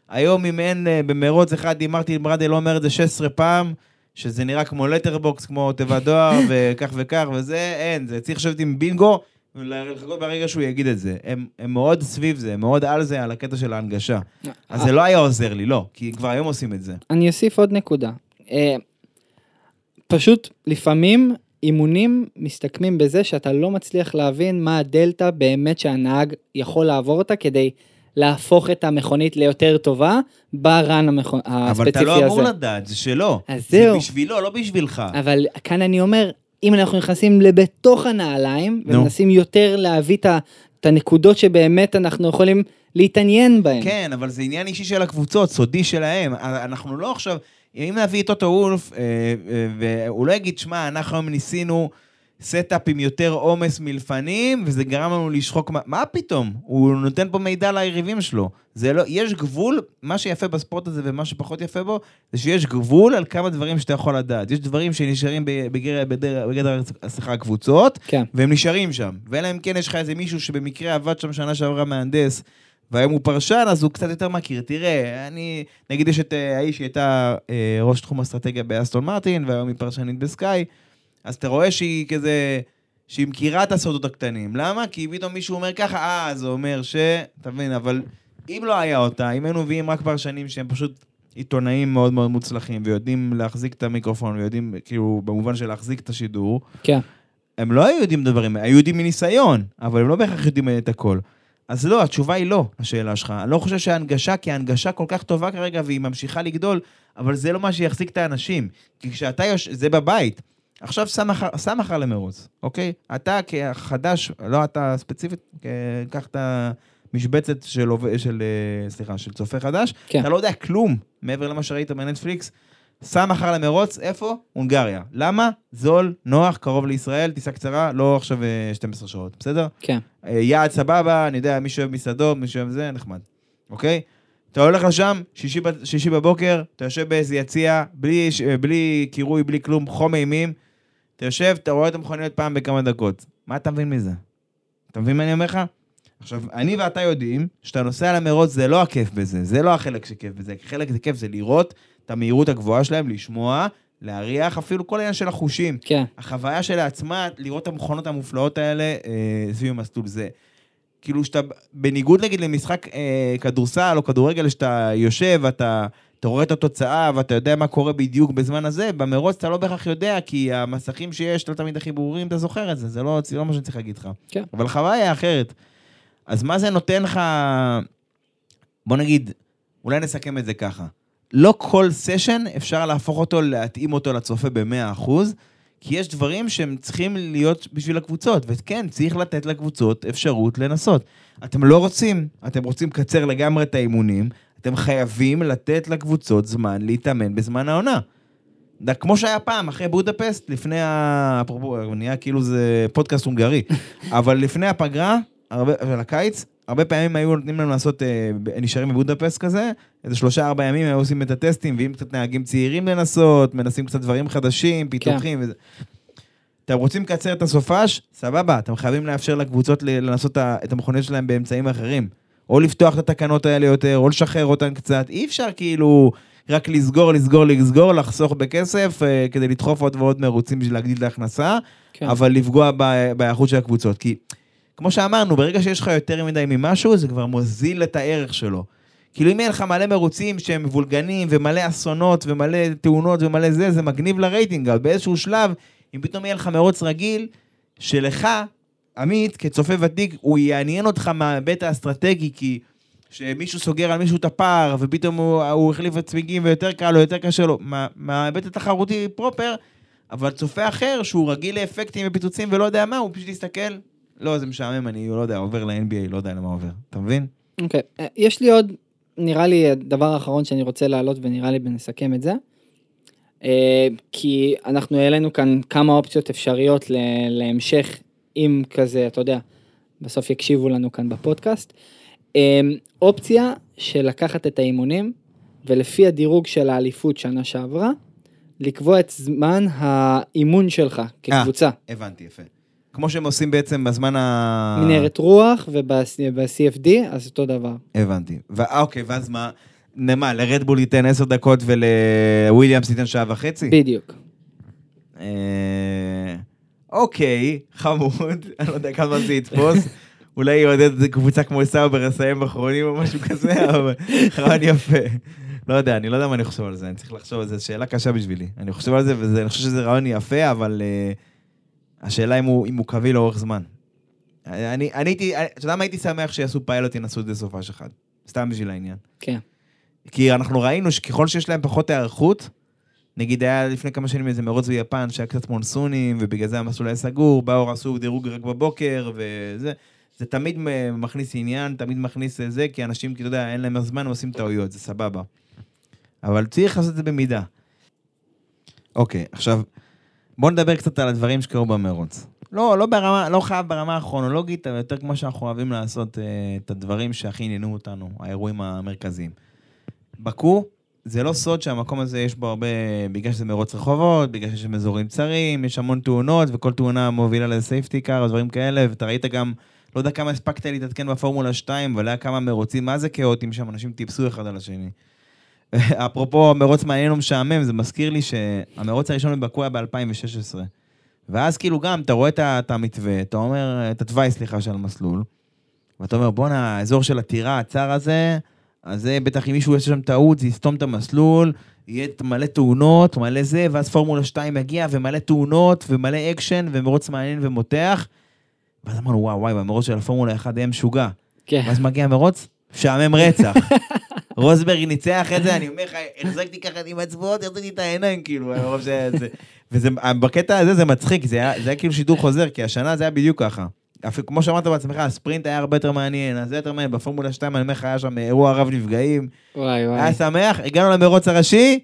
S3: היום אם אין אה, במרוץ אחד, אם מרטין בראנדל לא אומר את זה 16 פעם, שזה נראה כמו letterbox, כמו תיבת דואר, וכך וכך וזה, אין, זה צריך לשבת עם בינגו, ולחכות ברגע שהוא יגיד את זה. הם, הם מאוד סביב זה, הם מאוד על זה, על הקטע של ההנגשה. אז זה לא היה עוזר לי, לא, כי כבר היום עושים את זה.
S4: אני אוסיף עוד נקודה. אה, פשוט לפעמים אימונים מסתכמים בזה שאתה לא מצליח להבין מה הדלתא באמת שהנהג יכול לעבור אותה כדי להפוך את המכונית ליותר טובה ברן המכונ... הספציפי
S3: אבל
S4: הזה.
S3: אתה לא אמור לדעת, זה שלו.
S4: אז
S3: זה
S4: זהו.
S3: בשבילו, לא בשבילך.
S4: אבל כאן אני אומר, אם אנחנו נכנסים לבתוך הנעליים,
S3: נו.
S4: ומנסים יותר להביא את ה- את הנקודות שבאמת אנחנו יכולים להתעניין בהן.
S3: כן, אבל זה עניין אישי של הקבוצות, סודי שלהם. אנחנו לא עכשיו, אם נביא את טוטו וולף, אה, אה, והוא לא יגיד, שמע, אנחנו היום ניסינו setup עם יותר עומס מלפנים, וזה גרם לנו לשחוק, מה, מה פתאום? הוא נותן פה מידע ליריבים שלו. זה לא, יש גבול, מה שיפה בספורט הזה ומה שפחות יפה בו, זה שיש גבול על כמה דברים שאתה יכול לדעת. יש דברים שנשארים בגדר, בגדר, בגדר סליחה, הקבוצות,
S4: כן.
S3: והם נשארים שם. ואלא אם כן יש לך איזה מישהו שבמקרה עבד שם שנה שעברה מהנדס, והיום הוא פרשן, אז הוא קצת יותר מכיר. תראה, אני, נגיד יש את אה, האיש שהייתה אה, ראש תחום אסטרטגיה באסטון מרטין, והיום היא פרשנית בסקאי, אז אתה רואה שהיא כזה, שהיא מכירה את הסודות הקטנים. למה? כי פתאום מישהו אומר ככה, אה, זה אומר ש... אתה מבין, אבל אם לא היה אותה, אם היינו מביאים רק פרשנים שהם פשוט עיתונאים מאוד מאוד מוצלחים, ויודעים להחזיק את המיקרופון, ויודעים, כאילו, במובן של להחזיק את השידור,
S4: כן.
S3: הם לא היו יודעים האלה, היו יודעים מניסיון, אבל הם לא בהכרח יודעים את הכל. אז לא, התשובה היא לא, השאלה שלך. אני לא חושב שההנגשה, כי ההנגשה כל כך טובה כרגע והיא ממשיכה לגדול, אבל זה לא מה שיחזיק את האנשים. כי כשאתה יוש... זה בבית. עכשיו סע מחר למרוץ, אוקיי? אתה כחדש, לא אתה ספציפית, כ- קח את המשבצת של, של, אה, סליחה, של צופה חדש,
S4: כן.
S3: אתה לא יודע כלום מעבר למה שראית בנטפליקס. סע מחר למרוץ, איפה? הונגריה. למה? זול, נוח, קרוב לישראל, טיסה קצרה, לא עכשיו אה, 12 שעות, בסדר?
S4: כן.
S3: אה, יעד סבבה, אני יודע, מי שאוהב מסעדות, מי שאוהב זה, נחמד, אוקיי? אתה הולך לשם, שישי, שישי בבוקר, אתה יושב באיזה יציע, בלי, ש- בלי קירוי, בלי כלום, חום אימים, אתה יושב, אתה רואה את המכוניות פעם בכמה דקות. מה אתה מבין מזה? אתה מבין מה אני אומר לך? עכשיו, אני ואתה יודעים שאתה נוסע למרוץ, זה לא הכיף בזה, זה לא החלק שכיף בזה. חלק זה כיף זה לראות את המהירות הגבוהה שלהם, לשמוע, להריח, אפילו כל העניין של החושים.
S4: כן.
S3: החוויה שלעצמה, לראות את המכונות המופלאות האלה אה, סביב המסלול זה. כאילו שאתה, בניגוד נגיד למשחק אה, כדורסל או כדורגל, שאתה יושב, אתה, אתה רואה את התוצאה ואתה יודע מה קורה בדיוק בזמן הזה, במרוץ אתה לא בהכרח יודע, כי המסכים שיש לא תמיד הכי ברורים, אתה זוכר את זה, זה לא, זה לא מה שאני צריך להגיד לך.
S4: כן.
S3: אבל חוויה היא אחרת. אז מה זה נותן לך, בוא נגיד, אולי נסכם את זה ככה. לא כל סשן אפשר להפוך אותו, להתאים אותו לצופה ב-100%, כי יש דברים שהם צריכים להיות בשביל הקבוצות, וכן, צריך לתת לקבוצות אפשרות לנסות. אתם לא רוצים, אתם רוצים לקצר לגמרי את האימונים, אתם חייבים לתת לקבוצות זמן להתאמן בזמן העונה. כמו שהיה פעם, אחרי בודפסט, לפני ה... אפרופו, נהיה כאילו זה פודקאסט הונגרי, אבל לפני הפגרה, הרבה, של הקיץ, הרבה פעמים היו נותנים לנו לעשות, אה, נשארים בבודפסט כזה, איזה שלושה ארבעה ימים היו עושים את הטסטים, ואם קצת נהגים צעירים לנסות, מנסים קצת דברים חדשים, פיתוחים וזה. אתם רוצים לקצר את הסופש? סבבה, אתם חייבים לאפשר לקבוצות לנסות את ה- את המכוניות שלהם באמצעים אחרים. או לפתוח את התקנות האלה יותר, או לשחרר אותן קצת. אי אפשר כאילו רק לסגור, לסגור, לסגור, לחסוך בכסף, אה, כדי לדחוף עוד ועוד מרוצים בשביל להגדיל את ההכנסה,
S4: כן.
S3: אבל לפגוע ב- בהיערכות של הקבוצות. כי, כמו שאמרנו, ברגע שיש לך יותר מדי ממשהו, זה כבר מוזיל את הערך שלו. כאילו אם יהיה לך מלא מרוצים שהם מבולגנים, ומלא אסונות, ומלא תאונות, ומלא זה, זה מגניב לרייטינג, אבל באיזשהו שלב, אם פתאום יהיה לך מרוץ רגיל, שלך, עמית, כצופה ותיק, הוא יעניין אותך מההיבט האסטרטגי, כי שמישהו סוגר על מישהו את הפער, ופתאום הוא, הוא החליף את צמיגים ויותר קל לו, יותר קשה לו, מה- מההיבט התחרותי פרופר, אבל צופה אחר, שהוא רגיל לאפקטים ופיצוצים ולא יודע מה, הוא פשוט יסתכל, לא, זה משעמם, אני לא יודע, עובר ל-NBA, לא יודע למה עובר, אתה מבין?
S4: אוקיי, אה, יש לי עוד, נראה לי הדבר האחרון שאני רוצה להעלות ונראה לי ונסכם את זה. אה, כי אנחנו העלינו כאן כמה אופציות אפשריות להמשך, אם כזה, אתה יודע, בסוף יקשיבו לנו כאן בפודקאסט. אה, אופציה של לקחת את האימונים, ולפי הדירוג של האליפות שנה שעברה, לקבוע את זמן האימון שלך כקבוצה.
S3: הבנתי, יפה. כמו שהם עושים בעצם בזמן ה...
S4: מנהרת רוח וב-CFD, אז אותו דבר.
S3: הבנתי. ו- אה, אוקיי, ואז מה? מה, לרדבול ייתן עשר דקות ולוויליאמס ייתן שעה וחצי?
S4: בדיוק.
S3: אה, אוקיי, חמוד, אני לא יודע כמה זה יתפוס. אולי יעודד קבוצה כמו סאובר לסיים אחרונים או משהו כזה, אבל רעיון יפה. לא יודע, אני לא יודע מה אני חושב על זה, אני צריך לחשוב על זה, זו שאלה קשה בשבילי. אני חושב על זה, ואני חושב שזה רעיון יפה, אבל אה, השאלה אם הוא, אם הוא קביל לאורך זמן. אני אני הייתי, אתה יודע מה הייתי שמח שיעשו פיילוט, ינסו את זה סופש אחד. סתם בשביל העניין.
S4: כן.
S3: כי אנחנו ראינו שככל שיש להם פחות היערכות, נגיד היה לפני כמה שנים איזה מרוץ ביפן שהיה קצת מונסונים, ובגלל זה המסלול היה סגור, באו עשו דירוג רק בבוקר, וזה, זה תמיד מכניס עניין, תמיד מכניס זה, כי אנשים, כי אתה יודע, אין להם זמן, הם עושים טעויות, זה סבבה. אבל צריך לעשות את זה במידה. אוקיי, עכשיו, בואו נדבר קצת על הדברים שקרו במרוץ. לא, לא ברמה, לא חייב ברמה הכרונולוגית, אבל יותר כמו שאנחנו אוהבים לעשות אה, את הדברים שהכי עניינו אותנו, האירועים המרכזיים. בקו, זה לא סוד שהמקום הזה יש בו הרבה, בגלל שזה מרוץ רחובות, בגלל שיש שם אזורים צרים, יש המון תאונות, וכל תאונה מובילה לסייפטי קאר, דברים כאלה, ואתה ראית גם, לא יודע כמה הספקת להתעדכן בפורמולה 2, אבל היה כמה מרוצים, מה זה כאוטיים שם, אנשים טיפסו אחד על השני. אפרופו מרוץ מעניין ומשעמם, זה מזכיר לי שהמרוץ הראשון בבקו היה ב-2016. ואז כאילו גם, אתה רואה את המתווה, אתה אומר, את התוואי, סליחה, של המסלול, ואתה אומר, בואנה, האזור של הטירה הצר הזה, אז זה בטח אם מישהו יעשה שם טעות, זה יסתום את המסלול, יהיה מלא תאונות, מלא זה, ואז פורמולה 2 יגיע, ומלא תאונות, ומלא אקשן, ומרוץ מעניין ומותח. ואז אמרנו, וואו, וואי, במרוץ של הפורמולה 1 יהיה משוגע.
S4: כן.
S3: ואז מגיע המרוץ, משעמם רצח. רוסברג ניצח את זה, אני אומר לך, החזקתי ככה עם אצבעות, הורדתי את העיניים, כאילו, מרוב שזה... וזה, בקטע הזה זה מצחיק, זה היה, זה היה כאילו שידור חוזר, כי השנה זה היה בדיוק ככה. אפילו, כמו שאמרת בעצמך, הספרינט היה הרבה יותר מעניין, אז זה יותר מעניין, בפורמולה 2, אני אומר לך, היה שם אירוע רב נפגעים,
S4: וואי וואי.
S3: היה שמח, הגענו למרוץ הראשי,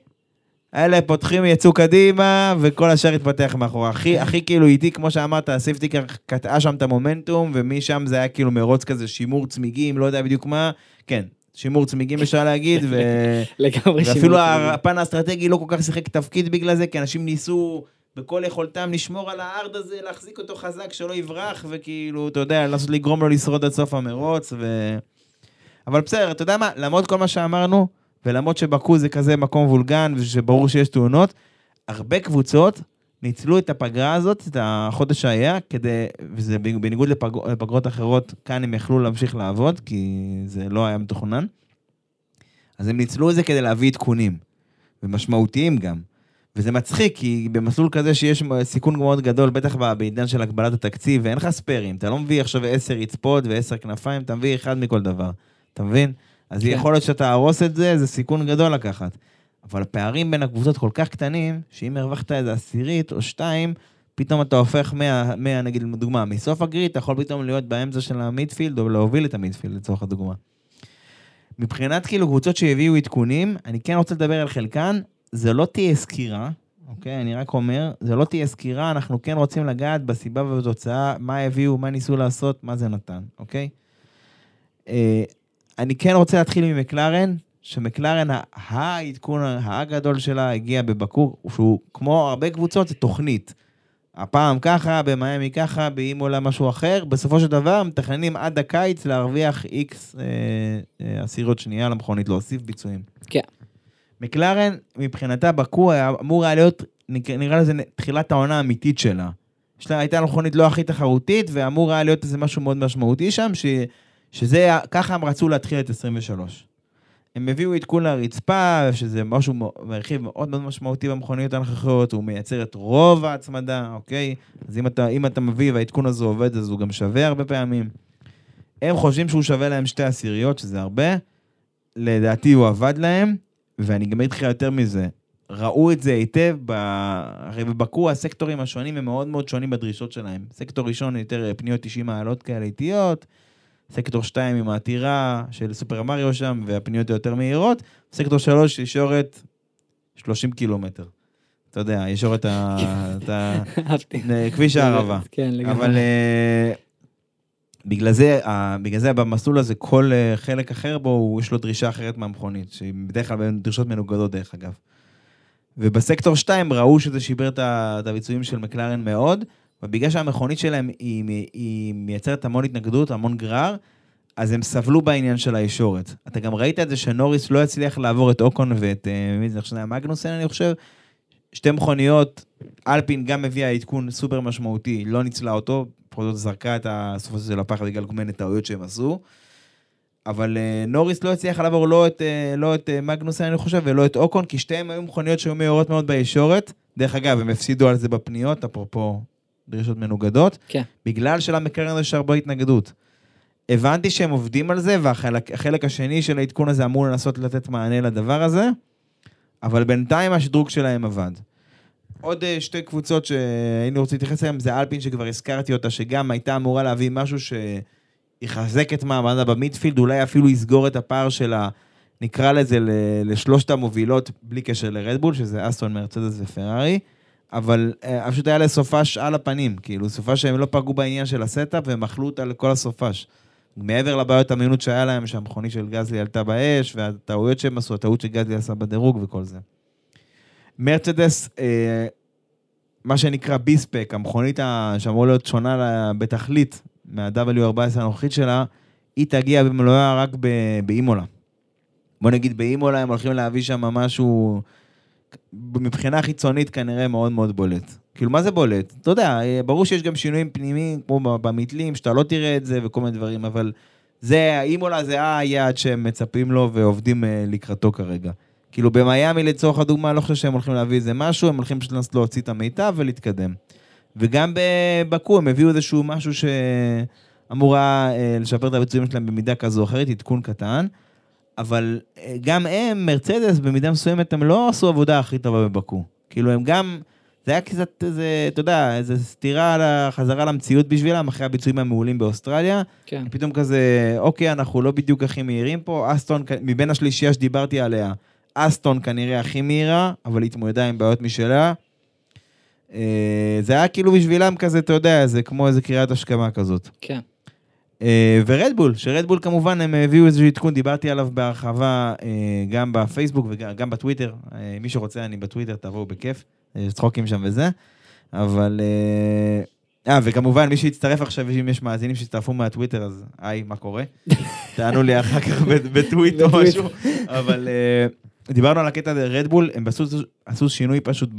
S3: אלה פותחים, יצאו קדימה, וכל השאר התפתח מאחורה. הכי, הכי כאילו איטי, כמו שאמרת, ה safety car קטעה שם את המומנטום, ומשם זה היה כאילו מרוץ כזה, שימור צמיגים, לא יודע בדיוק מה, כן, שימור צמיגים אפשר להגיד, ו...
S4: לגמרי
S3: ואפילו. הפן האסטרטגי לא כל כך שיחק תפקיד בגלל זה, כי אנשים ניסו בכל יכולתם לשמור על הארד הזה, להחזיק אותו חזק, שלא יברח, וכאילו, אתה יודע, לנסות לגרום לו לשרוד עד סוף המרוץ, ו... אבל בסדר, אתה יודע מה, למרות כל מה שאמרנו, ולמרות שבקו זה כזה מקום וולגן, ושברור שיש תאונות, הרבה קבוצות ניצלו את הפגרה הזאת, את החודש שהיה, כדי, וזה בניגוד לפג... לפגרות אחרות, כאן הם יכלו להמשיך לעבוד, כי זה לא היה מתוכנן. אז הם ניצלו את זה כדי להביא עדכונים, ומשמעותיים גם. וזה מצחיק, כי במסלול כזה שיש סיכון מאוד גדול, בטח בעידן של הגבלת התקציב, ואין לך ספיירים, אתה לא מביא עכשיו עשר רצפות ועשר כנפיים, אתה מביא אחד מכל דבר, אתה מבין? אז
S4: כן.
S3: יכול להיות שאתה תהרוס את זה, זה סיכון גדול לקחת. אבל הפערים בין הקבוצות כל כך קטנים, שאם הרווחת איזה עשירית או שתיים, פתאום אתה הופך מה, מה נגיד, לדוגמה, מסוף הגריד, אתה יכול פתאום להיות באמצע של המידפילד, או להוביל את המידפילד לצורך הדוגמה. מבחינת כאילו קבוצות שהביאו עדכונים, אני כן רוצה לדבר על חלקן, זה לא תהיה סקירה, אוקיי? אני רק אומר, זה לא תהיה סקירה, אנחנו כן רוצים לגעת בסיבה ובתוצאה, מה הביאו, מה ניסו לעשות, מה זה נתן, אוקיי? אה, אני כן רוצה להתחיל ממקלרן, שמקלרן, העדכון הגדול שלה הגיע בבקור, שהוא כמו הרבה קבוצות, זה תוכנית. הפעם ככה, במיאמי ככה, באימולה משהו אחר, בסופו של דבר מתכננים עד הקיץ להרוויח איקס אה, אה, עשירות שנייה למכונית, להוסיף ביצועים.
S4: כן.
S3: מקלרן, מבחינתה, בקו היה אמור היה להיות, נראה לזה תחילת העונה האמיתית שלה. יש לה, הייתה מכונית לא הכי תחרותית, ואמור היה להיות איזה משהו מאוד משמעותי שם, ש, שזה, ככה הם רצו להתחיל את 23. הם הביאו עדכון לרצפה, שזה משהו, רכיב מאוד מאוד משמעותי במכוניות הנוכחיות, הוא מייצר את רוב ההצמדה, אוקיי? אז אם אתה, אם אתה מביא והעדכון הזה עובד, אז הוא גם שווה הרבה פעמים. הם חושבים שהוא שווה להם שתי עשיריות, שזה הרבה. לדעתי הוא עבד להם, ואני גם אגיד יותר מזה. ראו את זה היטב, ב... הרי בבקו הסקטורים השונים הם מאוד מאוד שונים בדרישות שלהם. סקטור ראשון יותר פניות 90 מעלות כאלה איטיות, סקטור 2 עם העתירה של סופר מריו שם, והפניות היותר מהירות, סקטור 3 ישורת 30 קילומטר. אתה יודע, ישורת ה... כביש הערבה.
S4: כן, לגמרי.
S3: אבל אה, בגלל זה, בגלל זה במסלול הזה, כל אה, חלק אחר בו, יש לו דרישה אחרת מהמכונית, שהיא בדרך כלל דרישות מנוגדות דרך אגב. ובסקטור 2 ראו שזה שיבר את הביצועים של מקלרן מאוד, ובגלל שהמכונית שלהם היא, היא, מייצרת המון התנגדות, המון גרר, אז הם סבלו בעניין של הישורת. אתה גם ראית את זה שנוריס לא הצליח לעבור את אוקון ואת, אה, מי זה עכשיו, מגנוסן אני חושב, שתי מכוניות, אלפין גם הביאה עדכון סופר משמעותי, לא ניצלה אותו, בכל זאת זרקה את הזה של הפחד בגלל כל מיני טעויות שהם עשו. אבל uh, נוריס לא הצליח לעבור לא את, uh, לא את מגנוסן, אני חושב, ולא את אוקון, כי שתיהם היו מכוניות שהיו מהירות מאוד בישורת. דרך אגב, הם הפסידו על זה בפניות, אפרופו דרישות מנוגדות,
S4: כן.
S3: בגלל שלמקרן הזה יש הרבה התנגדות. הבנתי שהם עובדים על זה, והחלק החלק השני של העדכון הזה אמור לנסות לתת מענה לדבר הזה, אבל בינתיים השדרוג שלהם עבד. עוד אה, שתי קבוצות שהיינו רוצים להתייחס אליהן, זה אלפין שכבר הזכרתי אותה, שגם הייתה אמורה להביא משהו שיחזק את מעמדה במידפילד, אולי אפילו יסגור את הפער שלה, נקרא לזה, לשלושת המובילות, בלי קשר לרדבול, שזה אסטון, מרצדס ופרארי, אבל אה, פשוט היה לסופש על הפנים, כאילו, סופש שהם לא פגעו בעניין של ה setup, והם אכלו אותה לכל הסופש. מעבר לבעיות אמינות שהיה להם, שהמכונית של גזלי עלתה באש, והטעויות שהם עשו, הטעות שגזלי עשה בדירוג וכל זה. מרצדס, אה, מה שנקרא ביספק, המכונית שאמורה להיות שונה בתכלית מה-W14 הנוכחית שלה, היא תגיע במלואה רק באימולה. בוא נגיד באימולה הם הולכים להביא שם משהו, מבחינה חיצונית כנראה מאוד מאוד בולט. כאילו, מה זה בולט? אתה יודע, אה, ברור שיש גם שינויים פנימיים, כמו במתלים, שאתה לא תראה את זה וכל מיני דברים, אבל זה, האימולה זה היעד שהם מצפים לו ועובדים אה, לקראתו כרגע. כאילו, במיאמי לצורך הדוגמה, לא חושב שהם הולכים להביא איזה משהו, הם הולכים פשוט לנסות להוציא את המיטב ולהתקדם. וגם בבקו הם הביאו איזשהו משהו שאמור היה אה, לשפר את הביצועים שלהם במידה כזו או אחרת, עדכון קטן. אבל אה, גם הם, מרצדס, במידה מסוימת, הם לא עשו עבודה הכי טובה בבקו. כאילו, הם גם... זה היה קצת איזה, אתה יודע, איזה סתירה על החזרה למציאות בשבילם, אחרי הביצועים המעולים באוסטרליה.
S4: כן.
S3: פתאום כזה, אוקיי, אנחנו לא בדיוק הכי מהירים פה, אסטון, מבין השלישייה שדיברתי עליה, אסטון כנראה הכי מהירה, אבל התמודדה עם בעיות משלה. אה, זה היה כאילו בשבילם כזה, אתה יודע, זה כמו איזה קריאת השכמה כזאת.
S4: כן.
S3: אה, ורדבול, שרדבול כמובן הם הביאו איזשהו עדכון, דיברתי עליו בהרחבה אה, גם בפייסבוק וגם בטוויטר. אה, מי שרוצה, אני בטוויטר, תבואו בכיף, יש צחוקים שם וזה. אבל... אה, וכמובן, מי שיצטרף עכשיו, אם יש מאזינים שהצטרפו מהטוויטר, אז היי, מה קורה? תענו לי אחר כך בטוויט או. משהו. אבל דיברנו על הקטע הזה, רדבול, הם עשו, שינוי פשוט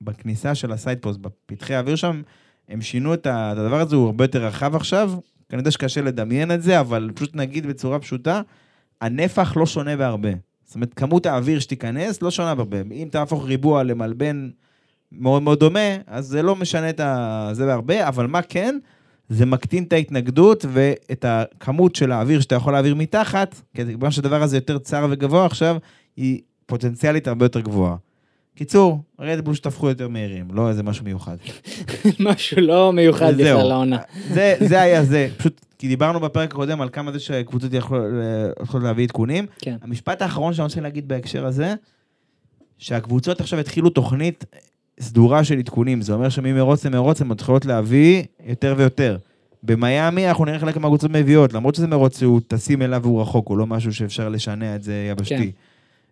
S3: בכניסה של ה sidepods, בפתחי האוויר שם, הם שינו את הדבר הזה, הוא הרבה יותר רחב עכשיו. אני יודע שקשה לדמיין את זה, אבל פשוט נגיד בצורה פשוטה, הנפח לא שונה בהרבה. זאת אומרת, כמות האוויר שתיכנס לא שונה בהרבה. אם תהפוך ריבוע למלבן מאוד מאוד דומה, אז זה לא משנה את. זה בהרבה, אבל מה כן? זה מקטין את ההתנגדות ואת הכמות של האוויר שאתה יכול להעביר מתחת, כי בגלל שהדבר הזה יותר צר וגבוה עכשיו, היא פוטנציאלית הרבה יותר גבוהה. קיצור, רדבול שתפכו יותר מהירים, לא איזה משהו מיוחד.
S4: משהו לא מיוחד. בכלל לעונה.
S3: זה, זה היה זה, פשוט כי דיברנו בפרק הקודם על כמה זה שקבוצות יכול- יכולות להביא עדכונים.
S4: כן.
S3: המשפט האחרון שאני רוצה להגיד בהקשר הזה, שהקבוצות עכשיו התחילו תוכנית סדורה של עדכונים, זה אומר שממרוץ למרוץ הן מתחילות להביא יותר ויותר. במיאמי אנחנו נראה חלק מהקבוצות מביאות, למרות שזה מרוץ שהוא טסים אליו והוא רחוק, הוא לא משהו שאפשר לשנע את זה יבשתי.
S4: כן.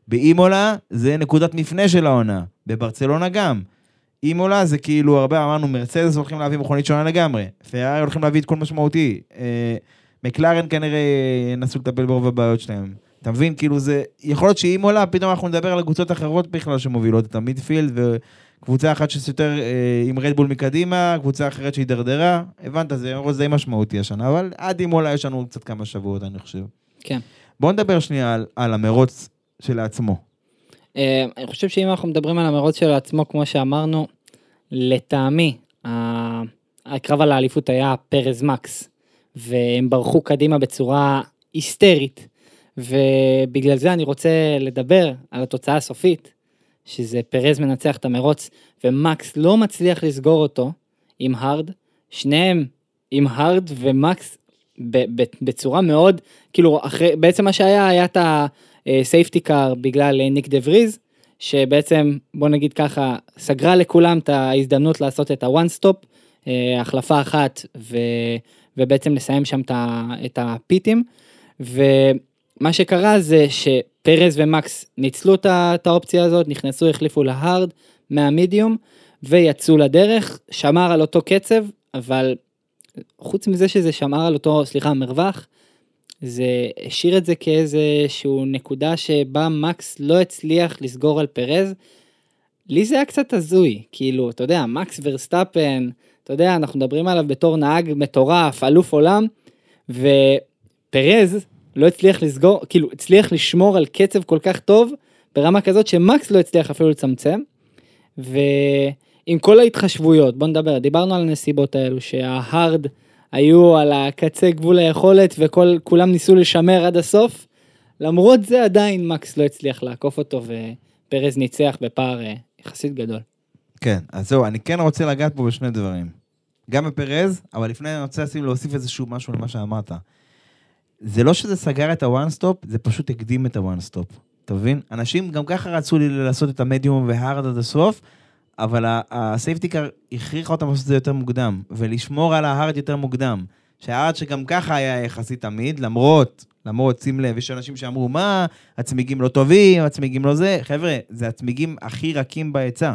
S3: באימולה זה נקודת מפנה של העונה, בברצלונה גם. אימולה זה כאילו, הרבה אמרנו, מרצדס הולכים להביא מכונית שונה לגמרי, פרארי הולכים להביא עדכון משמעותי, אה, מקלרן כנראה ינסו לטפל ברוב הבעיות שלהם. אתה מבין? כאילו זה, יכול להיות שאימולה, פתאום אנחנו נדבר על קבוצות אחרות בכלל שמובילות את המידפילד, וקבוצה אחת שיש יותר אה, עם רדבול מקדימה, קבוצה אחרת שהידרדרה, הבנת, זה די משמעותי השנה, אבל עד אימולה יש לנו קצת כמה שבועות, אני חושב.
S4: כן.
S3: בואו נדבר שנייה על, על המרוץ שלעצמו.
S4: אה, אני חושב שאם אנחנו מדברים על המרוץ שלו עצמו, כמו שאמרנו, לטעמי, ה- הקרב על האליפות היה פרז מקס, והם ברחו קדימה בצורה היסטרית, ובגלל זה אני רוצה לדבר על התוצאה הסופית, שזה פרז מנצח את המרוץ, ומקס לא מצליח לסגור אותו עם hard, שניהם עם hard ומקס בצורה מאוד, כאילו, אחרי, בעצם מה שהיה, היה את ה safety car בגלל אה, ניק דה וריז, שבעצם, בוא נגיד ככה, סגרה לכולם את ההזדמנות לעשות את ה one stop, החלפה אחת, ו, ובעצם לסיים שם את ה pitים, ומה שקרה זה שפרז ומקס ניצלו את האופציה הזאת, נכנסו, החליפו ל hard מהמידיום, ויצאו לדרך, שמר על אותו קצב, אבל חוץ מזה שזה שמר על אותו, סליחה, מרווח, זה השאיר את זה כאיזשהו נקודה שבה מקס לא הצליח לסגור על פרז. לי זה היה קצת הזוי, כאילו, אתה יודע, מקס ורסטאפן, אתה יודע, אנחנו מדברים עליו בתור נהג מטורף, אלוף עולם, ופרז לא הצליח לסגור, כאילו, הצליח לשמור על קצב כל כך טוב, ברמה כזאת שמקס לא הצליח אפילו לצמצם. ואם עם כל ההתחשבויות, בוא נדבר, דיברנו על הנסיבות האלו, שההארד היו על הקצה גבול היכולת וכולם ניסו לשמר עד הסוף, למרות זה עדיין מקס לא הצליח לעקוף אותו ופרז ניצח בפער אה, יחסית גדול.
S3: כן, אז זהו, אני כן רוצה לגעת פה בשני דברים. גם בפרז, אבל לפני אני רוצה לשים להוסיף איזשהו משהו למה שאמרת. זה לא שזה סגר את ה one stop, זה פשוט הקדים את ה one stop. אתה מבין? אנשים גם ככה רצו לעשות את המ medium וה hard עד הסוף, אבל ה safety car הכריח אותם לעשות את זה יותר מוקדם, ולשמור על ה hard יותר מוקדם. שה hard שגם ככה היה יחסית תמיד, למרות, למרות, שים לב, יש אנשים שאמרו, מה, הצמיגים לא טובים, הצמיגים לא זה, חבר'ה, זה הצמיגים הכי רכים בהיצע.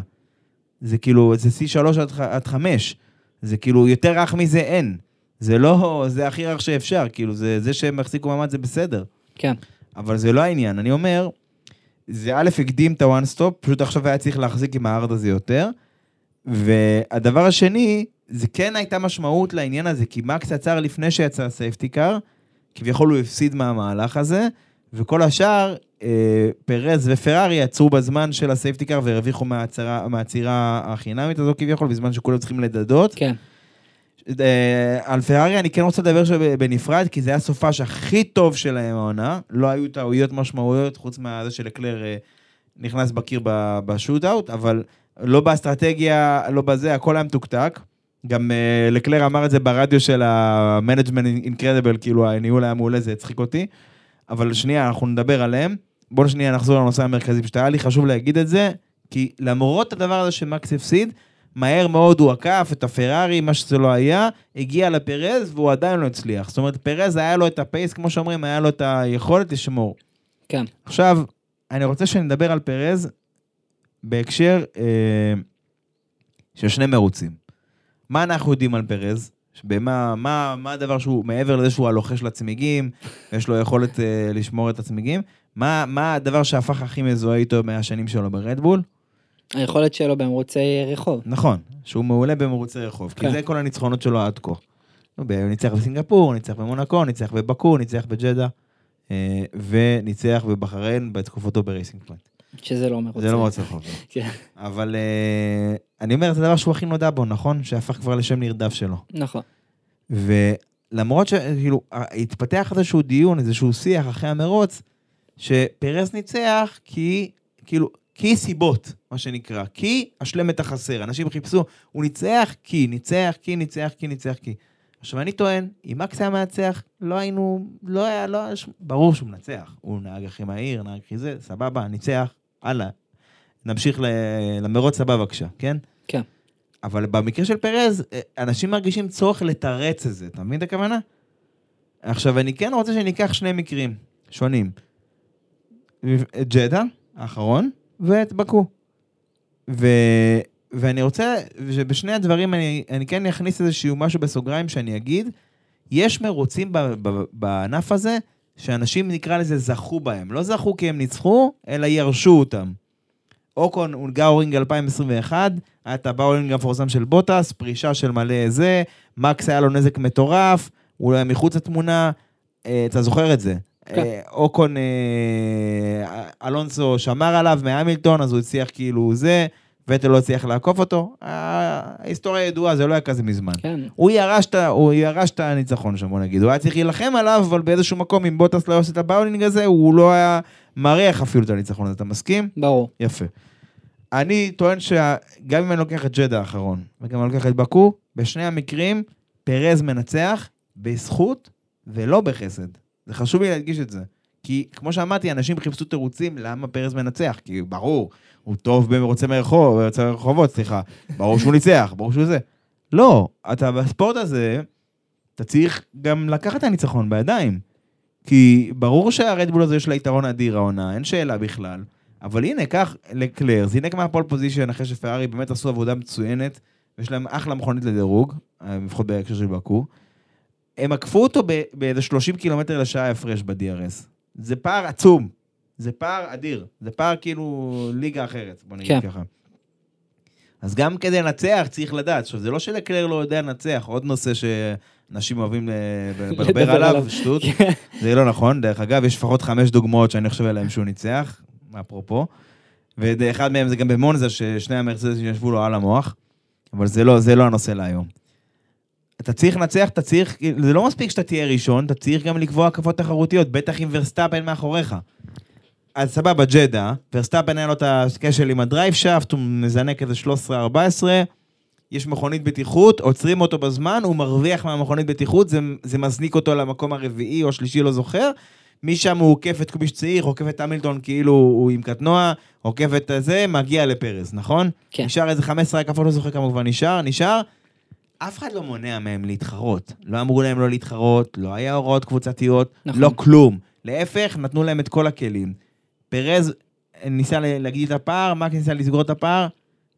S3: זה כאילו, זה C3 עד, עד 5. זה כאילו, יותר רך מזה אין. זה לא, זה הכי רך שאפשר, כאילו, זה, זה שהם החזיקו מעמד זה בסדר.
S4: כן.
S3: אבל זה לא העניין, אני אומר, זה א', הקדים את ה one stop, פשוט עכשיו היה צריך להחזיק עם hard הזה יותר. והדבר השני, זה כן הייתה משמעות לעניין הזה, כי מקס עצר לפני שיצא ה safety car, כביכול הוא הפסיד מהמהלך הזה, וכל השאר, אה, פרז ופרארי עצרו בזמן של ה safety car והרוויחו מהעצירה החינמית הזו כביכול, בזמן שכולם צריכים לדדות.
S4: כן.
S3: אה, על פרארי אני כן רוצה לדבר בנפרד, כי זה היה סופש הכי טוב שלהם העונה. לא היו טעויות משמעויות, חוץ מזה שלקלר אה, נכנס בקיר בשוט-אאוט, אבל לא באסטרטגיה, לא בזה, הכל היה מתוקתק. גם uh, לקלר אמר את זה ברדיו של ה-Management Incredible, כאילו הניהול היה מעולה, זה הצחיק אותי. אבל שנייה, אנחנו נדבר עליהם. בואו שנייה נחזור לנושא המרכזי, פשוט היה לי חשוב להגיד את זה, כי למרות הדבר הזה שמקס הפסיד, מהר מאוד הוא עקף את הפרארי, מה שזה לא היה, הגיע לפרז והוא עדיין לא הצליח. זאת אומרת, פרז היה לו את הפייס, כמו שאומרים, היה לו את היכולת לשמור.
S4: כן.
S3: עכשיו, אני רוצה שנדבר על פרז בהקשר אה, של שני מרוצים. מה אנחנו יודעים על פרז? במה, מה, מה הדבר שהוא, מעבר לזה שהוא הלוחש לצמיגים, יש לו יכולת אה, לשמור את הצמיגים, מה, מה הדבר שהפך הכי מזוהה איתו מהשנים שלו ברדבול?
S4: היכולת שלו במרוצי רחוב.
S3: נכון, שהוא מעולה במרוצי רחוב,
S4: כן.
S3: כי זה כל הניצחונות שלו עד כה. הוא ניצח בסינגפור, ניצח במונקו, ניצח בבאקו, ניצח בג'דה, אה, וניצח בבחריין בתקופתו ברייסינג פוינט.
S4: שזה לא מרוצי.
S3: זה לא מרוצי רחוב.
S4: כן.
S3: אבל אה, אני אומר, זה הדבר שהוא הכי נודע בו, נכון? שהפך כבר לשם נרדף שלו.
S4: נכון.
S3: ולמרות שכאילו, התפתח איזשהו דיון, איזשהו שיח אחרי המרוץ, שפרס ניצח כי, כאילו, כי סיבות, מה שנקרא. כי השלם את החסר. אנשים חיפשו, הוא ניצח כי, ניצח כי, ניצח כי, ניצח כי. עכשיו, אני טוען, אם מקס היה מנצח, לא היינו, לא היה, לא היה, ברור שהוא מנצח. הוא נהג הכי מהיר, נהג הכי זה, סבבה, ניצח, הלאה. נמשיך ל- למרוץ הבא בבקשה, כן?
S4: כן.
S3: אבל במקרה של פרז, אה, אנשים מרגישים צורך לתרץ את זה, אתה מבין את הכוונה? עכשיו, אני כן רוצה שניקח שני מקרים שונים. את ג'דה, האחרון, ואת בקו. ו... ואני רוצה שבשני הדברים אני, אני כן אכניס איזשהו משהו בסוגריים שאני אגיד, יש מרוצים ב, ב, בענף הזה שאנשים נקרא לזה זכו בהם. לא זכו כי הם ניצחו, אלא ירשו אותם. אוקון הונגאורינג 2021, היה את ה bowling המפורסם של בוטס, פרישה של מלא זה, מקס היה לו נזק מטורף, הוא לא היה מחוץ לתמונה, אה, אתה זוכר את זה.
S4: כן.
S3: אה, אוקון, אה, אלונסו שמר עליו מהמילטון, אז הוא הצליח כאילו זה, ופטל לא הצליח לעקוף אותו. אה, ההיסטוריה ידועה, זה לא היה כזה מזמן.
S4: כן.
S3: הוא ירש את הניצחון שם, בוא נגיד. הוא היה צריך להילחם עליו, אבל באיזשהו מקום, אם בוטס לא עושה את ה bowling הזה, הוא לא היה מריח אפילו את הניצחון הזה, אתה מסכים?
S4: ברור.
S3: יפה. אני טוען שגם אם אני לוקח את ג'דה האחרון, וגם אם אני לוקח את בקו, בשני המקרים, פרז מנצח בזכות ולא בחסד. זה חשוב לי להדגיש את זה. כי כמו שאמרתי, אנשים חיפשו תירוצים למה פרז מנצח, כי ברור, הוא טוב במרוצי מרחוב, במרוצי רחובות, סליחה, ברור שהוא ניצח, ברור שהוא זה. לא, אתה בספורט הזה, אתה צריך גם לקחת את הניצחון בידיים. כי ברור שהרדבול הזה יש לה יתרון אדיר העונה, אין שאלה בכלל. אבל הנה, קח לקלר, זינק מהפול פוזיישן אחרי שפרארי באמת עשו עבודה מצוינת, ויש להם אחלה מכונית לדירוג, אה, לפחות בהקשר של בקו. הם עקפו אותו באיזה 30 קילומטר לשעה הפרש ב-DRS. זה פער עצום. זה פער אדיר. זה פער כאילו ליגה אחרת, בוא נגיד
S4: כן.
S3: ככה. אז גם כדי לנצח צריך לדעת. עכשיו, זה לא שלקלר לא יודע לנצח, עוד נושא שאנשים אוהבים אה, לדבר עליו. שטות. זה לא נכון, דרך אגב, יש לפחות חמש דוגמאות שאני חושב עליהן שהוא ניצח, אפרופו. ואחד מהם זה גם במונזה, ששני המרצדס ישבו לו על המוח. אבל זה לא, זה לא הנושא להיום. אתה צריך לנצח, אתה צריך, זה לא מספיק שאתה תהיה ראשון, אתה צריך גם לקבוע הקפות תחרותיות, בטח עם ורסטאפן מאחוריך. אז סבבה, ג'דה, ורסטאפן היה לו את הכשל עם ה drive shaft, הוא מזנק איזה 13-14, יש מכונית בטיחות, עוצרים אותו בזמן, הוא מרוויח מהמכונית בטיחות, זה, זה מזניק אותו למקום הרביעי או השלישי, לא זוכר. משם הוא עוקף את כביש צעיר, עוקף את המילטון כאילו הוא עם קטנוע, עוקף את זה, מגיע לפרז, נכון?
S4: כן.
S3: נשאר איזה 15 הקפות, לא זוכר כמה כבר נשאר, נשאר. אף אחד לא מונע מהם להתחרות. לא אמרו להם לא להתחרות, לא היה הוראות קבוצתיות,
S4: נכון.
S3: לא כלום. להפך, נתנו להם את כל הכלים. פרז ניסה ל- להגיד את הפער, מקס ניסה לסגור את הפער.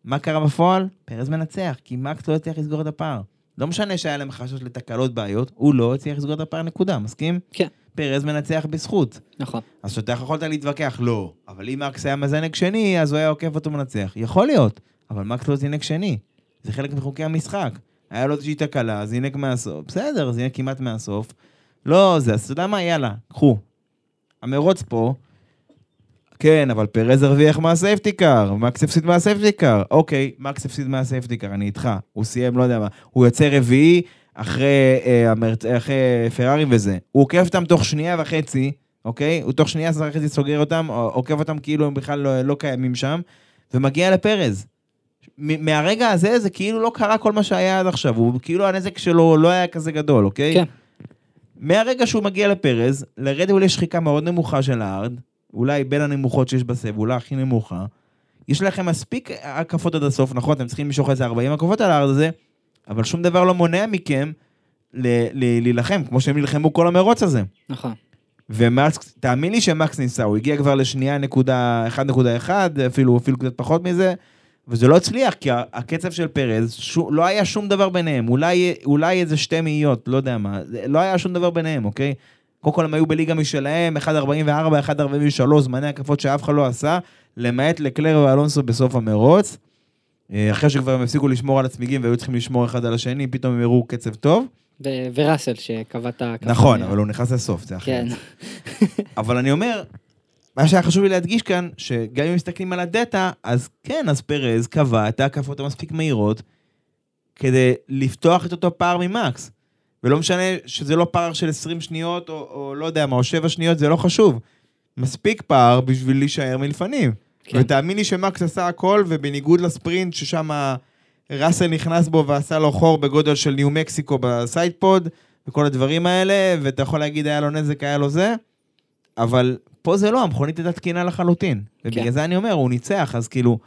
S3: מה קרה בפועל? פרז מנצח, כי מקס לא הצליח לסגור את הפער. לא משנה שהיה להם חשש לתקלות בעיות, הוא לא הצליח לסגור את הפער, נקודה, מסכים?
S4: כן.
S3: פרז מנצח בזכות.
S4: נכון.
S3: אז שאתה יכולת להתווכח, לא. אבל אם מקס היה מזנק שני, אז הוא היה עוקף אותו מנצח. יכול להיות, אבל מקס לא זינק שני. זה חלק מחוקי המשחק. היה לו איזושהי תקלה, זינק מהסוף. בסדר, זינק כמעט מהסוף. לא, זה, אז אתה יודע מה? יאללה, קחו. המרוץ פה, כן, אבל פרז הרוויח מה safety car, מקס הפסיד מה safety car. אוקיי, מקס הפסיד מה safety car, אני איתך. הוא סיים, לא יודע מה. הוא יוצא רביעי אחרי, אה, המרצ... אחרי פרארי וזה. הוא עוקף אותם תוך שנייה וחצי, אוקיי? הוא תוך שנייה וחצי סוגר אותם, עוקף אותם כאילו הם בכלל לא, לא קיימים שם, ומגיע לפרז. מהרגע הזה זה כאילו לא קרה כל מה שהיה עד עכשיו, הוא כאילו הנזק שלו לא היה כזה גדול, אוקיי?
S4: כן.
S3: מהרגע שהוא מגיע לפרז, לרדבול יש שחיקה מאוד נמוכה של הארד, אולי בין הנמוכות שיש בסב, אולי הכי נמוכה. יש לכם מספיק הקפות עד הסוף, נכון? אתם צריכים למשוך איזה 40 הקפות על הארד הזה, אבל שום דבר לא מונע מכם להילחם, כמו שהם נלחמו כל המרוץ הזה.
S4: נכון.
S3: ומקס, תאמין לי שמקס ניסה, הוא הגיע כבר לשנייה נקודה 1.1, אפילו, אפילו קצת פחות מזה, וזה לא הצליח, כי הקצב של פרז, שו, לא היה שום דבר ביניהם, אולי, אולי איזה שתי מאיות, לא יודע מה, לא היה שום דבר ביניהם, אוקיי? קודם כל הם היו בליגה משלהם, 1.44, 1.43, זמני הקפות שאף אחד לא עשה, למעט לקלר ואלונסו בסוף המרוץ. אה, אחרי שכבר הם הפסיקו לשמור על הצמיגים והיו צריכים לשמור אחד על השני, פתאום הם הראו קצב טוב.
S4: ו- וראסל שקבע את הקו.
S3: נכון, אבל הוא נכנס לסוף, זה אחרת.
S4: כן.
S3: אבל אני אומר, מה שהיה חשוב לי להדגיש כאן, שגם אם מסתכלים על הדאטה, אז כן, אז פרז קבע את ההקפות המספיק מהירות, כדי לפתוח את אותו פער ממקס. ולא משנה שזה לא פער של 20 שניות, או, או לא יודע מה, או 7 שניות, זה לא חשוב. מספיק פער בשביל להישאר מלפנים.
S4: כן.
S3: ותאמין לי שמקס עשה הכל, ובניגוד לספרינט, ששם ראסל נכנס בו ועשה לו חור בגודל של ניו מקסיקו ב sidepod, וכל הדברים האלה, ואתה יכול להגיד, היה לו נזק, היה לו זה, אבל פה זה לא, המכונית הייתה תקינה לחלוטין. ובגלל
S4: כן.
S3: זה אני אומר, הוא ניצח, אז כאילו,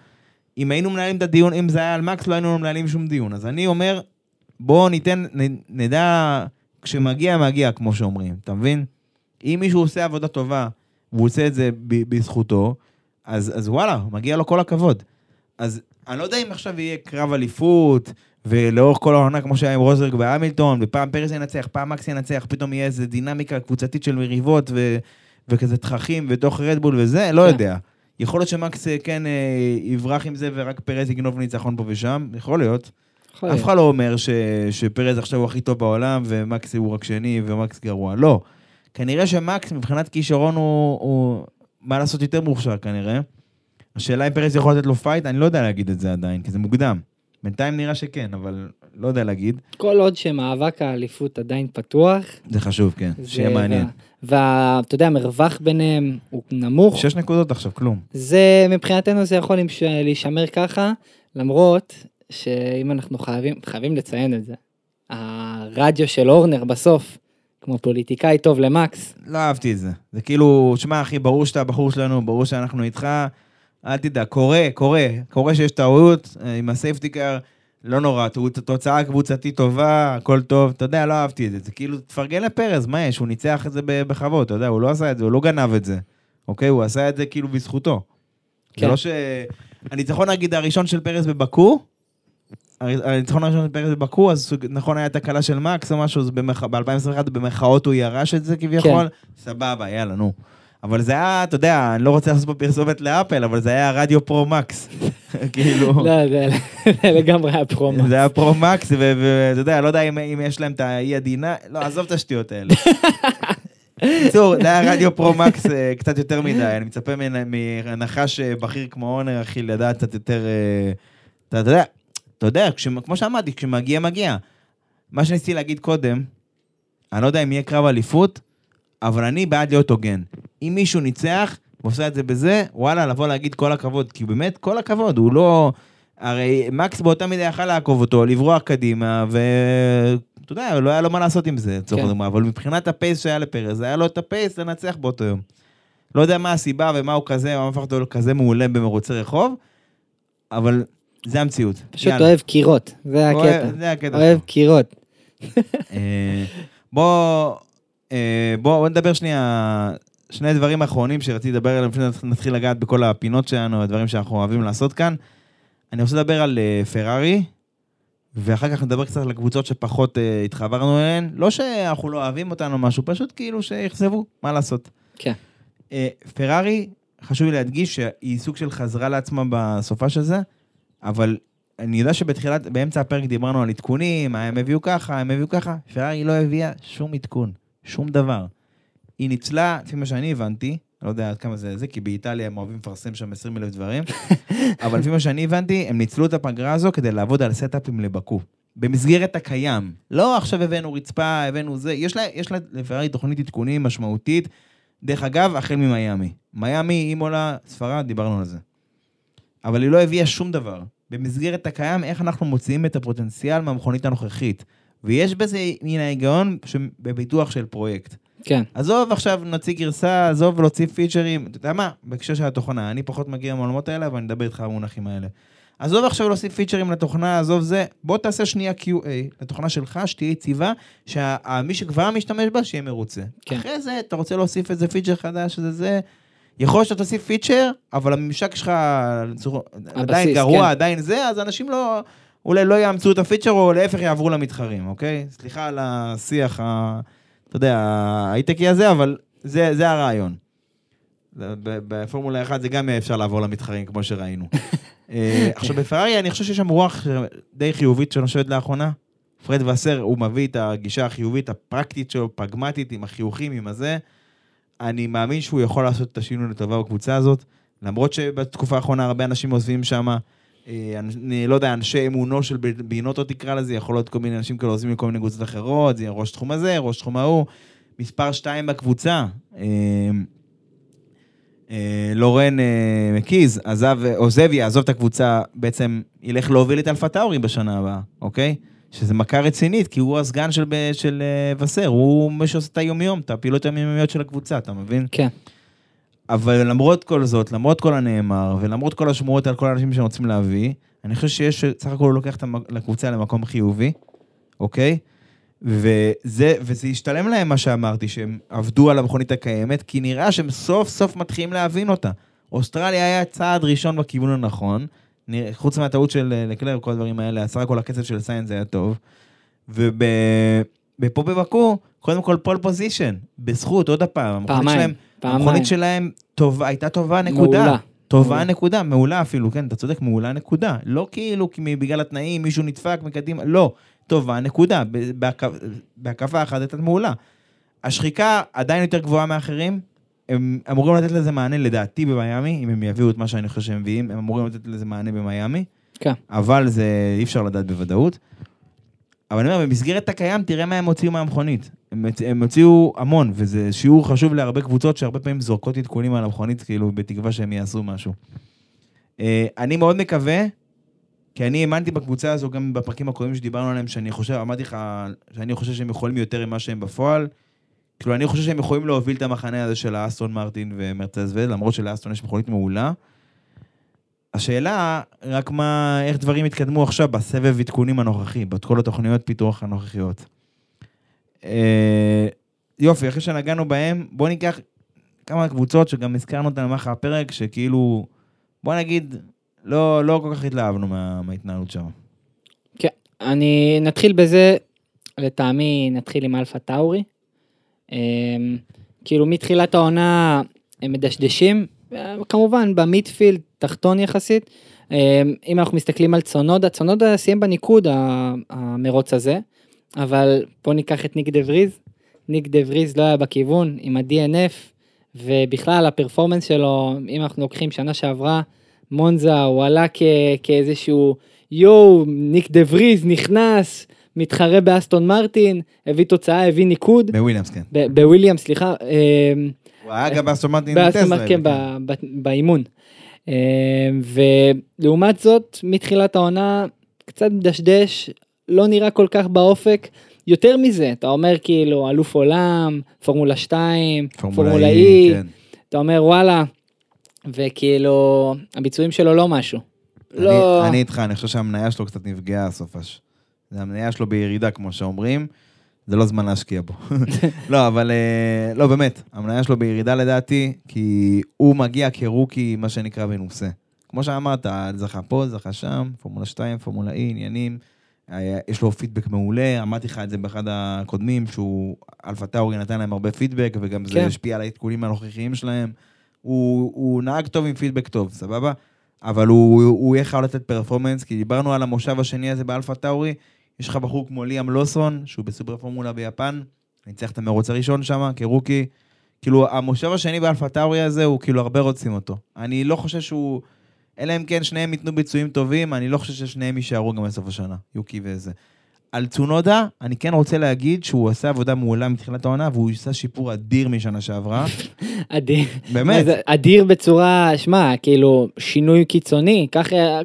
S3: אם היינו מנהלים את הדיון, אם זה היה על מקס, לא היינו מנהלים שום דיון. אז אני אומר, בואו ניתן, נ- נדע, כשמגיע, מגיע, כמו שאומרים, אתה מבין? אם מישהו עושה עבודה טובה, והוא עושה את זה ב- בזכותו, אז, אז וואלה, מגיע לו כל הכבוד. אז אני לא יודע אם עכשיו יהיה קרב אליפות, ולאורך כל העונה, כמו שהיה עם רוזרג בהמילטון, ופעם פרס ינצח, פעם מקס ינצח, פתאום יהיה איזה דינמיקה קבוצתית של מריבות, ו, וכזה תככים, ותוך רדבול וזה, לא
S4: כן.
S3: יודע. יכול להיות שמקס אה, כן אה, יברח עם זה, ורק פרז יגנוב ניצחון פה ושם, יכול להיות. אף. אחד לא אומר ש, שפרז עכשיו הוא הכי טוב בעולם, ומקס הוא רק שני, ומקס גרוע. לא. כנראה שמקס מבחינת כישרון הוא, הוא, מה לעשות, יותר מוכשר כנראה. השאלה אם פרז יכול לתת לו fight, אני לא יודע להגיד את זה עדיין, כי זה מוקדם. בינתיים נראה שכן, אבל לא יודע להגיד.
S4: כל עוד שמאבק האליפות עדיין פתוח.
S3: זה חשוב, כן.
S4: זה-
S3: שיהיה מעניין.
S4: ואתה יודע, המרווח ביניהם הוא נמוך.
S3: שש נקודות עכשיו, כלום.
S4: זה, מבחינתנו זה יכול להישמר ככה, למרות שאם אנחנו חייבים, חייבים לציין את זה. הרדיו של הורנר בסוף, כמו פוליטיקאי טוב למקס,
S3: לא אהבתי את זה. זה כאילו, שמע, אחי, ברור שאתה הבחור שלנו, ברור שאנחנו איתך. אל תדאג, קורה, קורה. קורה שיש טעות אה, עם ה safety car, לא נורא, תוצאה קבוצתית טובה, הכל טוב. אתה יודע, לא אהבתי את זה. זה כאילו, תפרגן לפרז, מה יש? הוא ניצח את זה בכבוד, אתה יודע, הוא לא עשה את זה, הוא לא גנב את זה. אוקיי? הוא עשה את זה כאילו בזכותו. זה
S4: כן.
S3: לא ש... הניצחון, נגיד, הראשון של פרז בבקו, הניצחון הראשון של פרז בבקו, אז נכון היה תקלה של מקס או משהו, אז במח... ב-2021 במחאות הוא ירש את זה כביכול, סבבה, יאללה, נו. אבל זה היה, אתה יודע, אני לא רוצה לעשות פה פרסומת לאפל, אבל זה היה רדיו פרו מקס. כאילו,
S4: לא, זה לגמרי היה פרומו.
S3: זה היה פרו מקס, ואתה יודע, לא יודע אם יש להם את האי עדינה, לא, עזוב את השטויות האלה. בקיצור, זה היה רדיו פרו מקס אה, קצת יותר מדי, אני מצפה מנ- מנחש אה, בכיר כמו אונר, אחי, לדעת קצת יותר, אה, אתה יודע, אתה יודע, כמו שאמרתי, כשמגיע, מגיע. מה שניסיתי להגיד קודם, אני לא יודע אם יהיה קרב אליפות, אבל אני בעד להיות הוגן. אם מישהו ניצח ועושה את זה בזה, וואלה, לבוא להגיד כל הכבוד, כי באמת, כל הכבוד, הוא לא... הרי מקס באותה מידה יכל לעקוב אותו, לברוח קדימה, ואתה יודע, לא היה לו מה לעשות עם זה, לצורך
S4: כן.
S3: הדוגמה, אבל מבחינת הפייס שהיה לפרז, היה לו את הפייס לנצח באותו יום. לא יודע מה הסיבה ומה הוא כזה, מה הפך אותו לכזה מעולה במרוצי רחוב, אבל זה המציאות.
S4: פשוט
S3: יאללה.
S4: אוהב קירות, זה
S3: אוהב-
S4: הקטע.
S3: זה הקטע
S4: אוהב. קירות.
S3: אה, בוא, אה, בוא, בוא נדבר שנייה, שני דברים אחרונים שרציתי לדבר עליהם, לפני שנתחיל לגעת בכל הפינות שלנו, הדברים שאנחנו אוהבים לעשות כאן. אני רוצה לדבר על אה, פרארי, ואחר כך נדבר קצת על הקבוצות שפחות אה, התחברנו אליהן. לא שאנחנו לא אוהבים אותן או משהו, פשוט כאילו שיכזבו, מה לעשות.
S4: כן.
S3: פרארי, חשוב לי להדגיש שהיא סוג של חזרה לעצמה בסופה של זה, אבל אני יודע שבתחילת, באמצע הפרק דיברנו על עדכונים, הם הביאו ככה, הם הביאו ככה, פרארי לא הביאה שום עדכון, שום דבר. היא ניצלה, לפי מה שאני הבנתי, אני לא יודע עד כמה זה זה, כי באיטליה הם אוהבים לפרסם שם 20 אלף דברים, אבל לפי מה שאני הבנתי, הם ניצלו את הפגרה הזו כדי לעבוד על סטאפים לבקו. במסגרת הקיים. לא עכשיו הבאנו רצפה, הבאנו זה, יש לה, יש לה לפרארי תוכנית עדכונים משמעותית. דרך אגב, החל ממיאמי. מיאמי, אימולה, ספרד, דיברנו על זה. אבל היא לא הביאה שום דבר. במסגרת הקיים, איך אנחנו מוציאים את הפוטנציאל מהמכונית הנוכחית. ויש בזה מן ההיגיון בביטוח של פרויקט.
S4: כן.
S3: עזוב עכשיו נוציא גרסה, עזוב להוציא פיצ'רים, אתה יודע מה? בהקשר של התוכנה, אני פחות מגיע מהעולמות האלה, אבל אני אדבר איתך במונחים האלה. עזוב עכשיו להוסיף פיצ'רים לתוכנה, עזוב זה, בוא תעשה שנייה QA לתוכנה שלך, שתהיה יציבה, שמי שכבר משתמש בה, שיהיה מרוצה.
S4: כן.
S3: אחרי זה, אתה רוצה להוסיף איזה פיצ'ר חדש, זה זה, יכול להיות שאתה תוסיף פיצ'ר, אבל הממשק שלך לצור- עדיין גרוע,
S4: כן.
S3: עדיין זה, אז אנשים לא, אולי לא יאמצו את הפיצ'ר, או להפך יעברו למתחרים, אוקיי? סליחה על השיח, ה, אתה יודע, ההייטקי הזה, אבל זה, זה הרעיון. בפורמולה 1 זה גם אפשר לעבור למתחרים, כמו שראינו. אה, עכשיו, בפרארי אני חושב שיש שם רוח די חיובית שנושבת לאחרונה. פרד וסר, הוא מביא את הגישה החיובית, הפרקטית שלו, פרגמטית, עם החיוכים, עם הזה. אני מאמין שהוא יכול לעשות את השינוי לטובה בקבוצה הזאת, למרות שבתקופה האחרונה הרבה אנשים עוזבים שם, אני לא יודע, אנשי אמונו של בינוטו תקרא לזה, יכול להיות כל מיני אנשים כאלה עוזבים לכל מיני קבוצות אחרות, זה יהיה ראש תחום הזה, ראש תחום ההוא. מספר שתיים בקבוצה, אה, אה, לורן אה, מקיז עזב, עוזב, יעזוב את הקבוצה, בעצם ילך להוביל את אלפה טאורי בשנה הבאה, אוקיי? שזה מכה רצינית, כי הוא הסגן של, של אה, וסר, הוא מי שעושה את היומיום, את הפעילות היומיומיות של הקבוצה, אתה מבין?
S4: כן.
S3: אבל למרות כל זאת, למרות כל הנאמר, ולמרות כל השמועות על כל האנשים שרוצים להביא, אני חושב שיש, סך הכל הוא לוקח את הקבוצה למקום חיובי, אוקיי? וזה, וזה השתלם להם מה שאמרתי, שהם עבדו על המכונית הקיימת, כי נראה שהם סוף סוף מתחילים להבין אותה. אוסטרליה היה צעד ראשון בכיוון הנכון, חוץ מהטעות של אה, לקלר וכל הדברים האלה, סך הכל הקצב של סיינס היה טוב. ופה בבאקו, קודם כל pole position, בזכות, עוד הפעם,
S4: פעמיים. פעמיים.
S3: המכונית שלהם טובה, הייתה טובה, נקודה.
S4: מעולה.
S3: טובה
S4: מעולה.
S3: נקודה, מעולה אפילו, כן, אתה צודק, מעולה נקודה. לא כאילו כי בגלל התנאים מישהו נדפק מקדימה, לא, טובה נקודה. בהקפה אחת הייתה מעולה. השחיקה עדיין יותר גבוהה מאחרים, הם אמורים לתת לזה מענה לדעתי במיאמי, אם הם יביאו את מה שאני חושב שהם מביאים, הם אמורים לתת לזה מענה במיאמי,
S4: כן.
S3: אבל זה אי אפשר לדעת בוודאות. אבל אני אומר, במסגרת הקיים, תראה מה הם הוציאו מהמכונית. הם, הם הוציאו המון, וזה שיעור חשוב להרבה קבוצות שהרבה פעמים זורקות עדכונים על המכונית, כאילו, בתקווה שהם יעשו משהו. אה, אני מאוד מקווה, כי אני האמנתי בקבוצה הזו גם בפרקים הקודמים שדיברנו עליהם, שאני חושב, אמרתי לך, שאני חושב שהם יכולים יותר ממה שהם בפועל. כאילו, אני חושב שהם יכולים להוביל את המחנה הזה של האסטון מרטין ומרצז וד, למרות שלאסטון יש מכונית מעולה. השאלה, רק מה, איך דברים התקדמו עכשיו בסבב עדכונים הנוכחי, בכל התוכניות פיתוח הנוכחיות. אה, יופי, אחרי שנגענו בהם, בואו ניקח כמה קבוצות שגם הזכרנו אותן במהלך הפרק, שכאילו, בוא נגיד, לא, לא כל כך התלהבנו מה, מההתנהלות שם.
S4: כן, אני נתחיל בזה, לטעמי נתחיל עם אלפה טאורי. אמ, כאילו מתחילת העונה הם מדשדשים, אה, כמובן במידפילד תחתון יחסית. אמ, אם אנחנו מסתכלים על צונודה, צונודה סיים בניקוד המרוץ הזה, אבל פה ניקח את ניק דה וריז. ניק דה וריז לא היה בכיוון עם ה-DNF, ובכלל ה performance שלו, אם אנחנו לוקחים שנה שעברה, מונזה הוא עלה כ- כאיזשהו יואו, ניק דה וריז נכנס, מתחרה באסטון מרטין, הביא תוצאה, הביא ניקוד.
S3: בוויליאמס, כן.
S4: ב- בוויליאם, סליחה, אה,
S3: הוא היה גם באסטון מרטין
S4: באסטון. מרטין, כן, באימון. אה, ולעומת זאת, מתחילת העונה, קצת מדשדש, לא נראה כל כך באופק. יותר מזה, אתה אומר כאילו, אלוף עולם, פורמולה 2, פורמולה E,
S3: כן.
S4: אתה אומר וואלה, וכאילו, הביצועים שלו לא משהו. לא...
S3: אני, אני איתך, אני חושב שהמניה שלו קצת נפגעה הסופש. המניה שלו בירידה, כמו שאומרים, זה לא זמן להשקיע בו. לא, אבל אה, לא, באמת, המניה שלו בירידה לדעתי, כי הוא מגיע כרוקי, מה שנקרא, מנוסה. כמו שאמרת, זכה פה, זכה שם, פורמולה 2, פורמולה E, עניינים. היה- יש לו פידבק מעולה, אמרתי לך את זה באחד הקודמים, שהוא, אלפה טאורי נתן להם הרבה פידבק, וגם זה
S4: כן.
S3: השפיע על העדכונים הנוכחיים שלהם. הוא, הוא נהג טוב עם פידבק טוב, סבבה? אבל הוא, הוא יהיה חייב לתת פרפורמנס, כי דיברנו על המושב השני הזה באלפה טאורי, יש לך בחור כמו ליאם לוסון, שהוא בסופר פורמולה ביפן, ניצח את המרוץ הראשון שם, כרוקי. כאילו, המושב השני באלפה טאורי הזה, הוא כאילו הרבה רוצים אותו. אני לא חושב שהוא... אלא אם כן שניהם ייתנו ביצועים טובים, אני לא חושב ששניהם יישארו גם בסוף השנה, יוקי וזה. על צונודה, אני כן רוצה להגיד שהוא עשה עבודה מעולה מתחילת העונה, והוא עשה שיפור אדיר משנה שעברה.
S4: אדיר.
S3: באמת.
S4: אדיר בצורה, שמע, כאילו, שינוי קיצוני.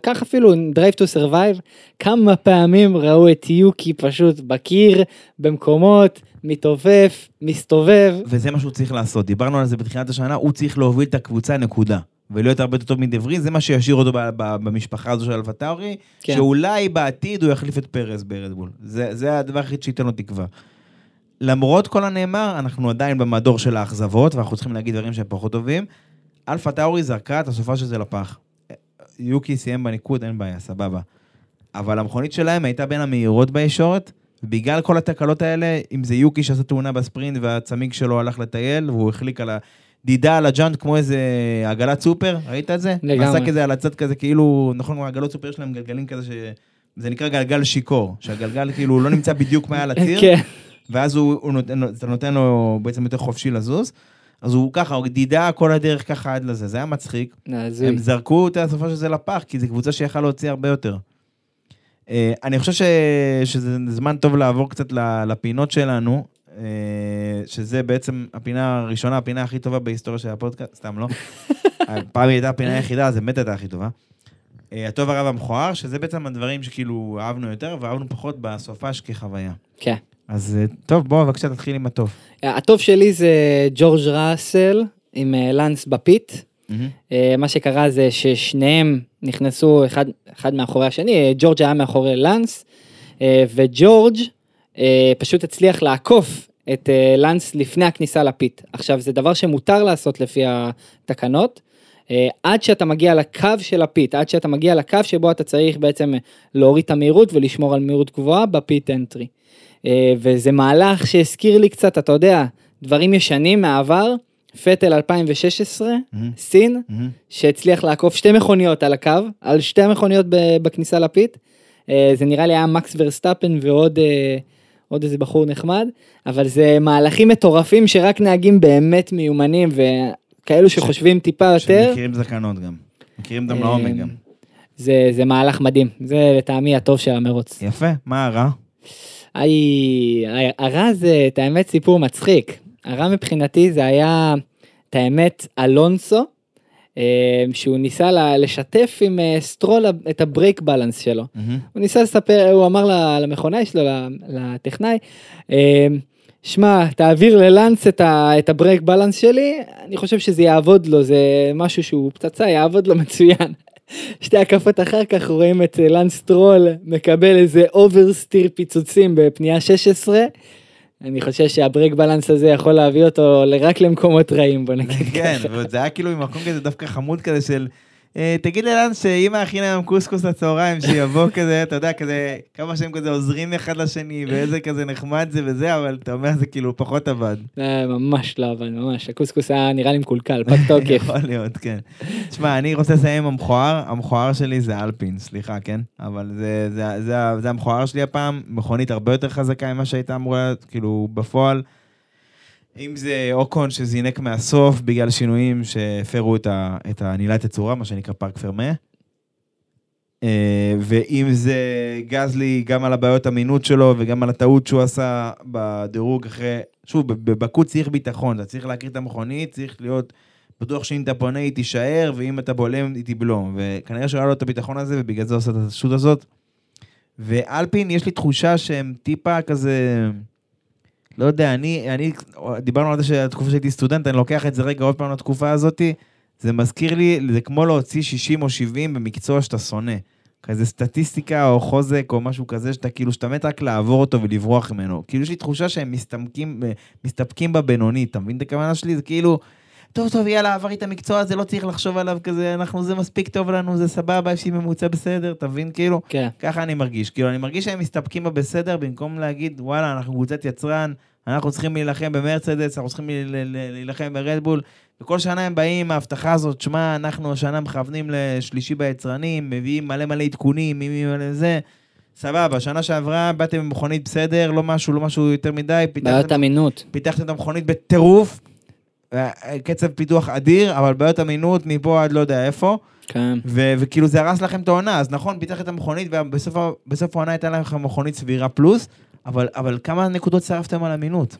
S4: כך אפילו Drive to Survive, כמה פעמים ראו את יוקי פשוט בקיר, במקומות, מתעופף, מסתובב.
S3: וזה מה שהוא צריך לעשות. דיברנו על זה בתחילת השנה, הוא צריך להוביל את הקבוצה, נקודה. ולהיות הרבה יותר טוב מדברי, זה מה שישאיר אותו במשפחה הזו של אלפטאורי,
S4: כן.
S3: שאולי בעתיד הוא יחליף את פרס ברדבול. זה, זה הדבר היחיד שייתן לו תקווה. למרות כל הנאמר, אנחנו עדיין במדור של האכזבות, ואנחנו צריכים להגיד דברים שהם פחות טובים. אלפה טאורי זרקה את הסופה של זה לפח. יוקי סיים בניקוד, אין בעיה, סבבה. אבל המכונית שלהם הייתה בין המהירות בישורת, ובגלל כל התקלות האלה, אם זה יוקי שעשה תאונה בספרינט והצמיג שלו הלך לטייל, והוא החליק על הדידה על הג'אנט כמו איזה עגלת סופר, ראית את זה?
S4: לגמרי.
S3: עשה כזה על הצד כזה, כאילו, נכון, עגלות סופר יש להם גלגלים כזה ש... זה נקרא גלגל שיכור, שהגלגל כאילו לא נמצא בדיוק מעל הציר,
S4: כן.
S3: ואז הוא, הוא נותן, אתה נותן לו בעצם יותר חופשי לזוז. אז הוא ככה, הוא דידה כל הדרך ככה עד לזה, זה היה מצחיק.
S4: הזוי.
S3: הם זרקו את הסופו של זה לפח, כי זו קבוצה שיכלה להוציא הרבה יותר. אה, אני חושב ש... שזה זמן טוב לעבור קצת לפינות שלנו, אה, שזה בעצם הפינה הראשונה, הפינה הכי טובה בהיסטוריה של הפודקאסט, סתם לא. פעם היא הייתה הפינה היחידה, אז באמת הייתה הכי טובה. אה, הטוב הרע והמכוער, שזה בעצם הדברים שכאילו אהבנו יותר ואהבנו פחות בסופש כחוויה.
S4: כן.
S3: אז אה, טוב, בוא בבקשה תתחיל עם הטוב.
S4: הטוב שלי זה ג'ורג' ראסל עם אה, לנס בפיט. אה, מה שקרה זה ששניהם נכנסו אחד, אחד מאחורי השני, אה, ג'ורג' היה מאחורי לנס, אה, וג'ורג' אה, פשוט הצליח לעקוף את אה, לנס לפני הכניסה ל pit. עכשיו, זה דבר שמותר לעשות לפי התקנות. אה, עד שאתה מגיע לקו של ה pit, עד שאתה מגיע לקו שבו אתה צריך בעצם להוריד את המהירות ולשמור על מהירות גבוהה ב pit entry. אה, וזה מהלך שהזכיר לי קצת, אתה יודע, דברים ישנים מהעבר, פטל 2016, סין, שהצליח לעקוף שתי מכוניות על הקו, על שתי המכוניות ב- בכניסה לפיט. אה, זה נראה לי היה מקס ורסטאפן ועוד אה, עוד איזה בחור נחמד, אבל זה מהלכים מטורפים שרק נהגים באמת מיומנים וכאלו שחושבים טיפה יותר,
S3: שמכירים זקנות גם. מכירים אותם לעומק גם.
S4: זה, זה מהלך מדהים, זה לטעמי הטוב של המרוץ.
S3: יפה, מה הרע?
S4: היי, הרע זה, את האמת, סיפור מצחיק. הרע מבחינתי זה היה, את האמת, אלונסו, אה, שהוא ניסה לשתף עם אה, סטרול את ה brake balance שלו. הוא ניסה לספר, הוא אמר למכונאי שלו, לטכנאי, אה, שמע, תעביר ללאנס את, ה, את ה brake balance שלי, אני חושב שזה יעבוד לו, זה משהו שהוא פצצה, יעבוד לו מצוין. שתי הקפות אחר כך רואים את אה, לנס סטרול מקבל איזה oversteer פיצוצים בפנייה 16. אני חושב שהברייק בלנס הזה יכול להביא אותו רק למקומות רעים, בוא נגיד
S3: כן. וזה היה כאילו ממקום כזה דווקא חמוד כזה של... "אה, תגיד ללאנס שאמא הכינה היום קוסקוס לצהריים, שיבוא כזה, אתה יודע, כזה, כמה שהם כזה עוזרים אחד לשני, ואיזה כזה נחמד זה וזה, אבל אתה אומר, זה כאילו פחות עבד.
S4: זה ממש לא עבד, ממש. הקוסקוס היה נראה לי מקולקל, פג תוקף.
S3: יכול להיות, כן. תשמע, אני רוצה לסיים עם המכוער, המכוער שלי זה אלפין, סליחה, כן? אבל זה, זה, זה, זה המכוער שלי הפעם, מכונית הרבה יותר חזקה ממה שהייתה אמורה להיות, כאילו, בפועל. אם זה אוקון שזינק מהסוף בגלל שינויים שהפרו את, ה, את הנעילת תצורה, מה שנקרא פארק פרמה. אה, ואם זה גזלי, גם על הבעיות אמינות שלו וגם על הטעות שהוא עשה בדירוג אחרי... שוב, בבקו צריך ביטחון, אתה צריך להכיר את המכונית, צריך להיות בטוח שאם אתה פונה היא תישאר, ואם אתה בולם היא תבלום. וכנראה שהיה לו את הביטחון הזה, ובגלל זה עושה את השוט הזאת. ואלפין, יש לי תחושה שהם טיפה כזה... לא יודע, אני, אני, דיברנו על זה שהתקופה שהייתי סטודנט, אני לוקח את זה רגע עוד פעם לתקופה הזאתי, זה מזכיר לי, זה כמו להוציא 60 או 70 במקצוע שאתה שונא. כזה סטטיסטיקה או חוזק או משהו כזה, שאתה כאילו, שאתה מת רק לעבור אותו ולברוח ממנו. כאילו יש לי תחושה שהם מסתפקים בבינוני, אתה מבין את הכוונה שלי? זה כאילו, טוב, טוב, יאללה, עברתי את המקצוע הזה, לא צריך לחשוב עליו כזה, אנחנו, זה מספיק טוב לנו, זה סבבה, יש לי ממוצע בסדר, אתה מבין? כאילו,
S4: כן.
S3: ככה אני מרגיש. כאילו, אני מרגיש שהם מסתפקים בבסדר, במקום להגיד, וואלה, אנחנו קבוצת יצרן, אנחנו צריכים להילחם במרצדס, אנחנו צריכים להילחם ברדבול, וכל שנה הם באים עם ההבטחה הזאת, שמע, אנחנו השנה מכוונים לשלישי ביצרנים, מביאים מלא מלא עדכונים, מביאים מלא זה. סבבה, שנה שעברה באתם עם מכונית בסדר, לא משהו, לא משהו יותר מדי.
S4: בעיות אמינות.
S3: פיתחתם את המכונית בטירוף, קצב פיתוח אדיר, אבל בעיות אמינות מפה עד לא יודע איפה.
S4: כן.
S3: ו- וכאילו זה הרס לכם את העונה, אז נכון, פיתח את המכונית, ובסוף העונה הייתה לכם מכונית סבירה פלוס, אבל, אבל כמה נקודות שרפתם על אמינות?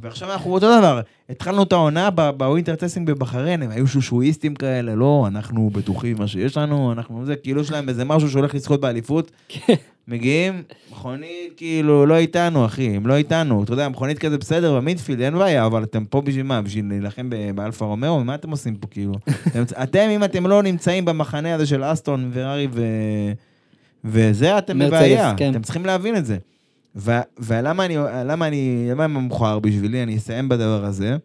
S3: ועכשיו אנחנו אותו דבר, התחלנו את העונה ב winter testing בבחריין, הם היו שושואיסטים כאלה, לא, אנחנו בטוחים מה שיש לנו, אנחנו זה, כאילו יש להם איזה משהו שהולך לזכות באליפות.
S4: כן.
S3: מגיעים, מכונית כאילו לא איתנו, אחי, הם לא איתנו. אתה יודע, מכונית כזה בסדר ב midfield, אין בעיה, אבל אתם פה בשביל מה? בשביל להילחם באלפה רומאו? מה אתם עושים פה כאילו? אתם, אם אתם לא נמצאים במחנה הזה של אסטון, פרארי ו... וזה, אתם בבעיה. כן. אתם צריכים להבין את זה. ולמה אני, למה אני, למה מאוחר בשבילי, אני אסיים בדבר הזה,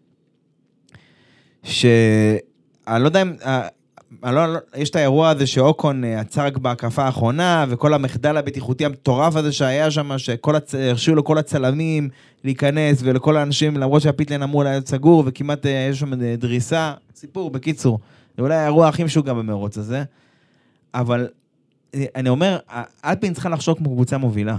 S3: שאני לא יודע אם, אה, לא, לא, יש את האירוע הזה שאוקון אה, עצר בהקפה האחרונה, וכל המחדל הבטיחותי המטורף הזה שהיה שם, שהרשיעו לכל הצלמים להיכנס, ולכל האנשים, למרות שהפיטלן אמור להיות סגור, וכמעט אה, יש שם דריסה. סיפור, בקיצור. זה אולי האירוע הכי משוגע במרוץ הזה. אבל אני אומר, אלפין צריכה לחשוב כמו קבוצה מובילה.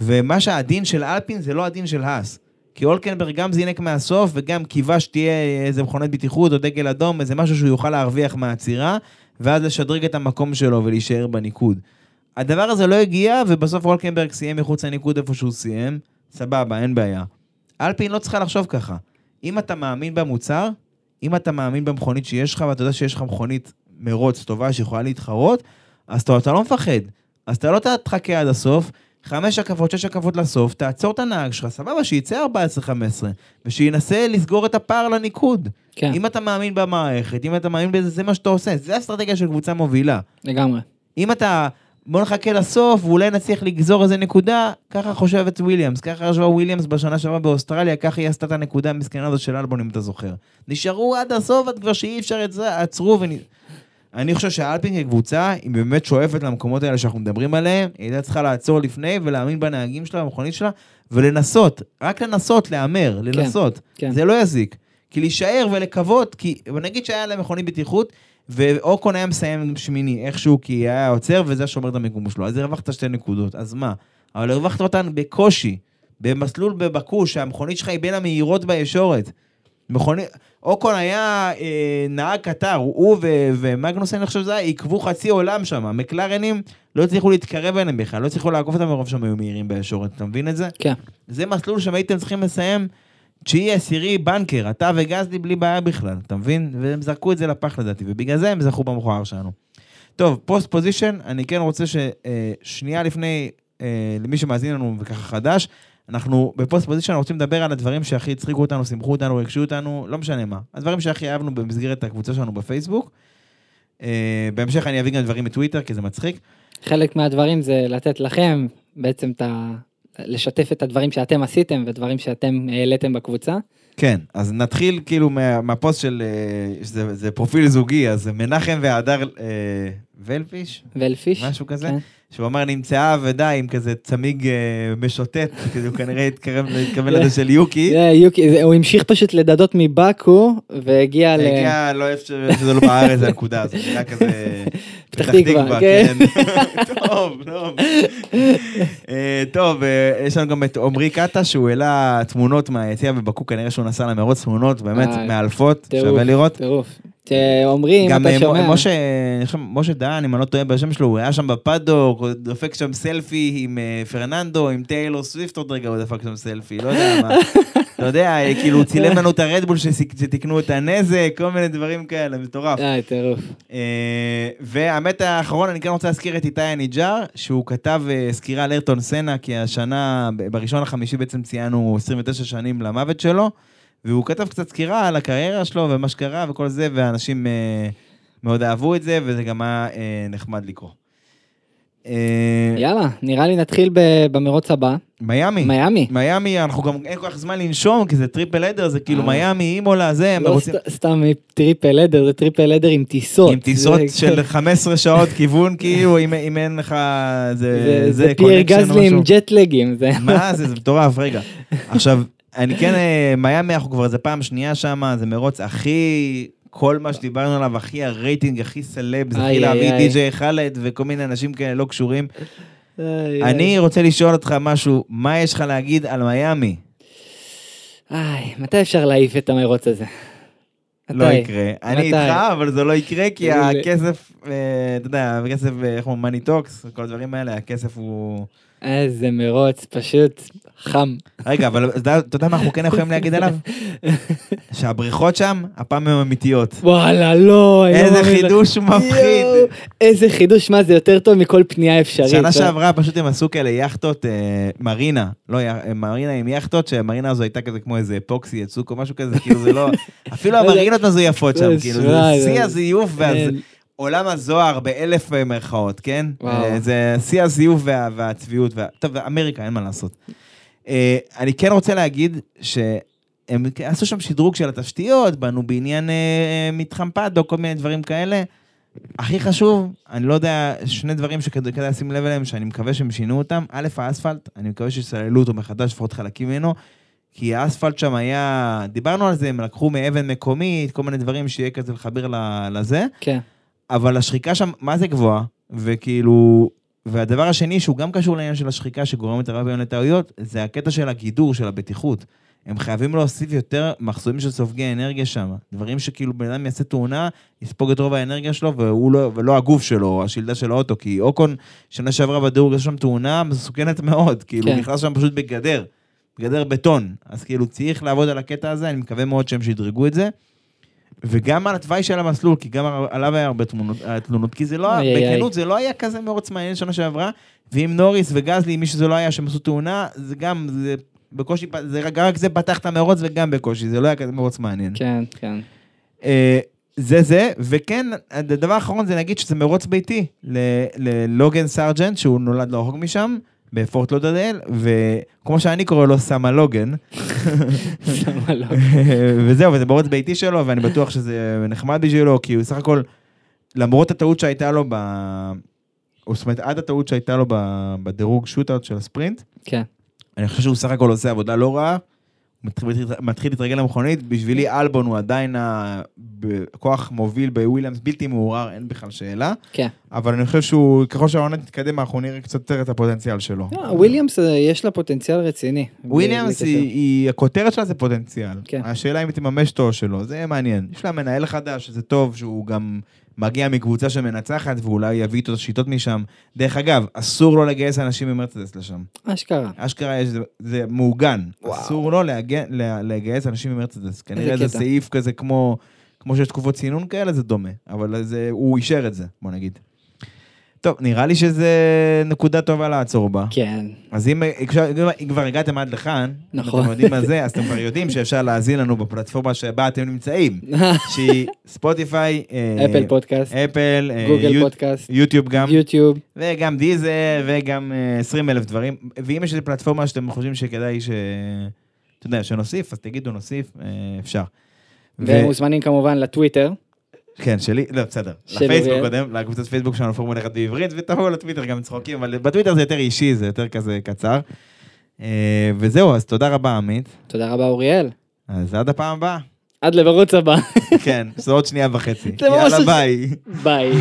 S3: ומה שהדין של אלפין זה לא הדין של האס. כי אולקנברג גם זינק מהסוף וגם קיווה שתהיה איזה מכונת בטיחות או דגל אדום, איזה משהו שהוא יוכל להרוויח מהעצירה, ואז לשדרג את המקום שלו ולהישאר בניקוד. הדבר הזה לא הגיע, ובסוף אולקנברג סיים מחוץ לניקוד איפה שהוא סיים, סבבה, אין בעיה. אלפין לא צריכה לחשוב ככה. אם אתה מאמין במוצר, אם אתה מאמין במכונית שיש לך, ואתה יודע שיש לך מכונית מרוץ טובה שיכולה להתחרות, אז אתה, אתה לא מפחד. אז אתה לא תחכה עד הסוף, חמש הקפות, שש הקפות לסוף, תעצור את הנהג שלך, סבבה, שיצא 14-15, ושינסה לסגור את הפער לניקוד.
S4: כן.
S3: אם אתה מאמין במערכת, אם אתה מאמין בזה, זה מה שאתה עושה, זה האסטרטגיה של קבוצה מובילה.
S4: לגמרי.
S3: אם אתה, בוא נחכה לסוף, ואולי נצליח לגזור איזה נקודה, ככה חושבת וויליאמס, ככה חשבה וויליאמס בשנה שעברה באוסטרליה, ככה היא עשתה את הנקודה המסכנה הזאת של אלבון, אם אתה זוכר. נשארו עד הסוף, עד כבר שאי אפשר את זה, עצרו ונ... אני חושב שהאלפינג כקבוצה, היא באמת שואפת למקומות האלה שאנחנו מדברים עליהם, היא הייתה צריכה לעצור לפני ולהאמין בנהגים שלה, במכונית שלה, ולנסות, רק לנסות, להמר, לנסות. כן, כן. זה לא יזיק. כי להישאר ולקוות, כי נגיד שהיה להם מכונית בטיחות, ואוקון היה מסיים שמיני איכשהו, כי היה עוצר, וזה שומר את המיקום שלו. אז הרווחת שתי נקודות, אז מה? אבל הרווחת אותן בקושי, במסלול בבקו, שהמכונית שלך היא בין המהירות בישורת. מכונית, אוקון היה אה, נהג קטר, הוא ו- ומגנוס, אני חושב שזה היה, עיכבו חצי עולם שם. מקלרנים לא הצליחו להתקרב אליהם בכלל, לא הצליחו לעקוף אותם מרוב שהם היו מהירים בישורת, אתה מבין את זה?
S4: כן.
S3: זה מסלול שם הייתם צריכים לסיים תשיעי, עשירי, בנקר, אתה וגזלי בלי בעיה בכלל, אתה מבין? והם זרקו את זה לפח לדעתי, ובגלל זה הם זכו במכוער שלנו. טוב, פוסט פוזיישן, אני כן רוצה ששנייה אה, לפני, אה, למי שמאזין לנו וככה חדש, אנחנו בפוסט פוזיציה רוצים לדבר על הדברים שהכי הצחיקו אותנו, שימחו אותנו, רגשו אותנו, לא משנה מה. הדברים שהכי אהבנו במסגרת הקבוצה שלנו בפייסבוק. אה, בהמשך אני אביא גם דברים בטוויטר, כי זה מצחיק.
S4: חלק מהדברים זה לתת לכם בעצם את ה... לשתף את הדברים שאתם עשיתם ודברים שאתם העליתם בקבוצה.
S3: כן, אז נתחיל כאילו מה, מהפוסט של, אה, זה, זה פרופיל זוגי, אז מנחם והדר אה, ולפיש?
S4: ולפיש.
S3: משהו כזה. כן. שהוא אמר נמצאה אבדה עם כזה צמיג אה, משוטט, כאילו הוא כנראה התכוון לזה של יוקי.
S4: יוקי, הוא המשיך פשוט לדדות מבאקו והגיע ל...
S3: הגיע, לא איפה שזה לא בארץ הנקודה הזאת, נראה כזה...
S4: פתח תקווה, כן.
S3: טוב, טוב. אה, טוב, אה, יש לנו גם את עמרי קאטה, שהוא העלה תמונות מהיציאה בבקו, כנראה שהוא נסע למרוץ תמונות באמת מאלפות, שווה לראות.
S4: טירוף. שאומרים,
S3: גם
S4: אתה
S3: אה,
S4: שומע.
S3: מ- משה, אני חושב, משה דהן, אם אני לא טועה בשם שלו, הוא היה שם בפאדוק, הוא דופק שם סלפי עם אה, פרננדו, עם טיילור סוויפט עוד רגע, הוא דפק שם סלפי, לא יודע מה. אתה יודע, כאילו, הוא צילם לנו את הרדבול שתיקנו את הנזק, כל מיני דברים כאלה, מטורף.
S4: אה, טירוף.
S3: והאמת האחרון, אני כן רוצה להזכיר את איתי הניג'אר, שהוא כתב אה, סקירה על ארטון סנה, כי השנה, בראשון לחמישי בעצם ציינו 29 שנים למוות שלו, והוא כתב קצת סקירה על הקריירה שלו ומה שקרה וכל זה, ואנשים אה, מאוד אהבו את זה, וזה גם היה אה, נחמד לקרוא. אה,
S4: יאללה, נראה לי נתחיל במרוץ הבא.
S3: מיאמי.
S4: מיאמי.
S3: מיאמי, אנחנו גם אין כל כך זמן לנשום, כי זה triple header, זה כאילו
S4: אה.
S3: מיאמי, אימולה, זה, הם
S4: לא
S3: רוצים...
S4: סת- סתם triple header, זה triple header עם טיסות.
S3: עם טיסות של 15 שעות כיוון, כאילו, אם, אין לך... זה,
S4: פייר גזלי עם. ג'טלגים.
S3: מה זה, זה מטורף, רגע. עכשיו, אני כן, אה, מיאמי, אנחנו כבר, זה פעם שנייה שם, זה מרוץ הכי, כל מה שדיברנו עליו, הכי הרייטינג, הכי סלב, זה התחיל להביא. די.ג'יי חאלד וכל מיני אנשים כאלה לא קשורים.
S4: איי, איי.
S3: אני רוצה לשאול אותך משהו, מה יש לך להגיד על מיאמי?
S4: איי, מתי אפשר להעיף את המרוץ הזה?
S3: לא
S4: מתי?
S3: יקרה. אני? איתך, אבל זה לא יקרה, כי
S4: זה-
S3: הכסף, אה, אתה יודע, הכסף, איך אומרים, money talks, כל הדברים האלה, הכסף הוא...
S4: איזה מרוץ, פשוט חם.
S3: רגע, אבל אתה יודע מה אנחנו כן יכולים להגיד עליו? שהבריכות שם, הפעם הן אמיתיות.
S4: וואלה, לא. לא
S3: איזה. חידוש מפחיד.
S4: איזה חידוש, מה זה יותר טוב מכל פנייה אפשרית.
S3: שנה
S4: לא?
S3: שעברה פשוט הם עשו כאלה יאכטות, אה, מרינה, לא, אה, מרינה עם יאכטות, שהמרינה הזו הייתה כזה כמו איזה אפוקסי יצוק או משהו כזה, כאילו זה לא, אפילו המרינות מזויפות שם, כאילו זה- שיא הזיוף,
S4: אין.
S3: ועולם הזוהר באלף מירכאות, כן?
S4: וואו.
S3: אה, זה שיא הזיוף וה- והצביעות, וה- טוב, אמריקה, אין מה לעשות. אה, אני כן רוצה להגיד שהם עשו שם שדרוג של התשתיות, בנו בעניין אה, מתחם פאדו, כל מיני דברים כאלה. הכי חשוב, אני לא יודע, שני דברים שכדאי כדאי לשים לב אליהם, שאני מקווה שהם שינו אותם. א', האספלט, אני מקווה שיסללו אותו מחדש, לפחות חלקים ממנו, כי האספלט שם היה, דיברנו על זה, הם לקחו מאבן מקומית, כל מיני דברים שיהיה כזה לחבר לזה,
S4: כן.
S3: אבל השחיקה שם, מה זה גבוהה? וכאילו, והדבר השני, שהוא גם קשור לעניין של השחיקה שגורמת הרבה פעמים לטעויות, זה הקטע של הגידור, של הבטיחות. הם חייבים להוסיף יותר מחסומים של סופגי אנרגיה שם. דברים שכאילו בן אדם יעשה תאונה, יספוג את רוב האנרגיה שלו, והוא לא, ולא הגוף שלו, או השלדה של האוטו, כי אוקון, שנה שעברה בדירוג, יש שם תאונה מסוכנת מאוד, כאילו,
S4: כן.
S3: נכנס שם פשוט בגדר, בגדר בטון. אז כאילו, צריך לעבוד על הקטע הזה, אני מקווה מאוד שהם שדרגו את זה. וגם על התוואי של המסלול, כי גם עליו היה הרבה תמונות, תלונות, כי זה לא, בכנות, זה לא היה כזה מרוץ מעניין שנה שעברה, ואם נוריס וגזלי, מי שזה לא היה, שהם עשו תאונה, זה גם, זה בקושי, זה רק, רק זה פתח את המרוץ וגם בקושי, זה לא היה כזה מרוץ מעניין.
S4: כן, כן.
S3: אה, זה זה, וכן, הדבר האחרון זה להגיד שזה מרוץ ביתי ללוגן סארג'נט, שהוא נולד רחוק משם, בפורט לודרדל, וכמו שאני קורא לו, סמה לוגן.
S4: למה לא?
S3: וזהו, וזה מרוץ ביתי שלו, ואני בטוח שזה נחמד בשבילו, כי הוא סך הכל, למרות הטעות שהייתה לו ב... או זאת אומרת, עד הטעות שהייתה לו בדירוג שוטאוט של הספרינט,
S4: כן.
S3: אני חושב שהוא סך הכל עושה עבודה לא רעה, מתחיל- להתרגל למכונית, בשבילי אלבון הוא עדיין הכוח מוביל בוויליאמס בלתי מעורער, אין בכלל שאלה,
S4: כן.
S3: אבל אני חושב שהוא, ככל שהעונה תתקדם, אנחנו נראה קצת יותר את הפוטנציאל שלו.
S4: לא, וויליאמס אה, יש לה פוטנציאל רציני.
S3: וויליאמס היא, הכותרת שלה זה פוטנציאל.
S4: כן.
S3: השאלה אם היא תממש אותו או שלא, זה מעניין. יש לה מנהל חדש, שזה טוב, שהוא גם מגיע מקבוצה שמנצחת, ואולי יביא איתו את השיטות משם. דרך אגב, אסור לו לגייס אנשים ממרצדס לשם.
S4: אשכרה.
S3: אשכרה יש, זה, זה מעוגן.
S4: וואו.
S3: אסור לו להגיע, לה- לגייס אנשים ממרצדס. כנראה זה. סעיף כזה כמו, כמו שיש תקופות צינון כאלה, זה דומה. אבל זה, הוא אישר את זה, בוא נגיד. טוב, נראה לי שזה נקודה טובה לעצור בה.
S4: כן.
S3: אז אם, אם כבר הגעתם עד לכאן,
S4: נכון.
S3: אתם יודעים מה זה, אז אתם כבר יודעים שאפשר להאזין לנו בפלטפורמה שבה אתם נמצאים, שהיא ספוטיפיי, אה,
S4: אפל פודקאסט,
S3: אפל, אה,
S4: גוגל פודקאסט,
S3: יוטיוב גם,
S4: יוטיוב.
S3: וגם דיזר, וגם אה, 20 אלף דברים. ואם יש איזו פלטפורמה שאתם חושבים שכדאי ש... אתה יודע, שנוסיף, אז תגידו נוסיף, אה, אפשר.
S4: ומוזמנים כמובן לטוויטר.
S3: כן, שלי, לא, בסדר. לפייסבוק. קודם, לקבוצת פייסבוק שלנו פורמולה 1 בעברית, ותבואו לטוויטר גם צחוקים, אבל בטוויטר זה יותר אישי, זה יותר כזה קצר. אה, וזהו, אז תודה רבה, עמית.
S4: תודה רבה אוריאל.
S3: אז עד הפעם הבאה.
S4: עד למרוץ הבא.
S3: כן, זה עוד שנייה וחצי. יאללה, ביי.
S4: ביי.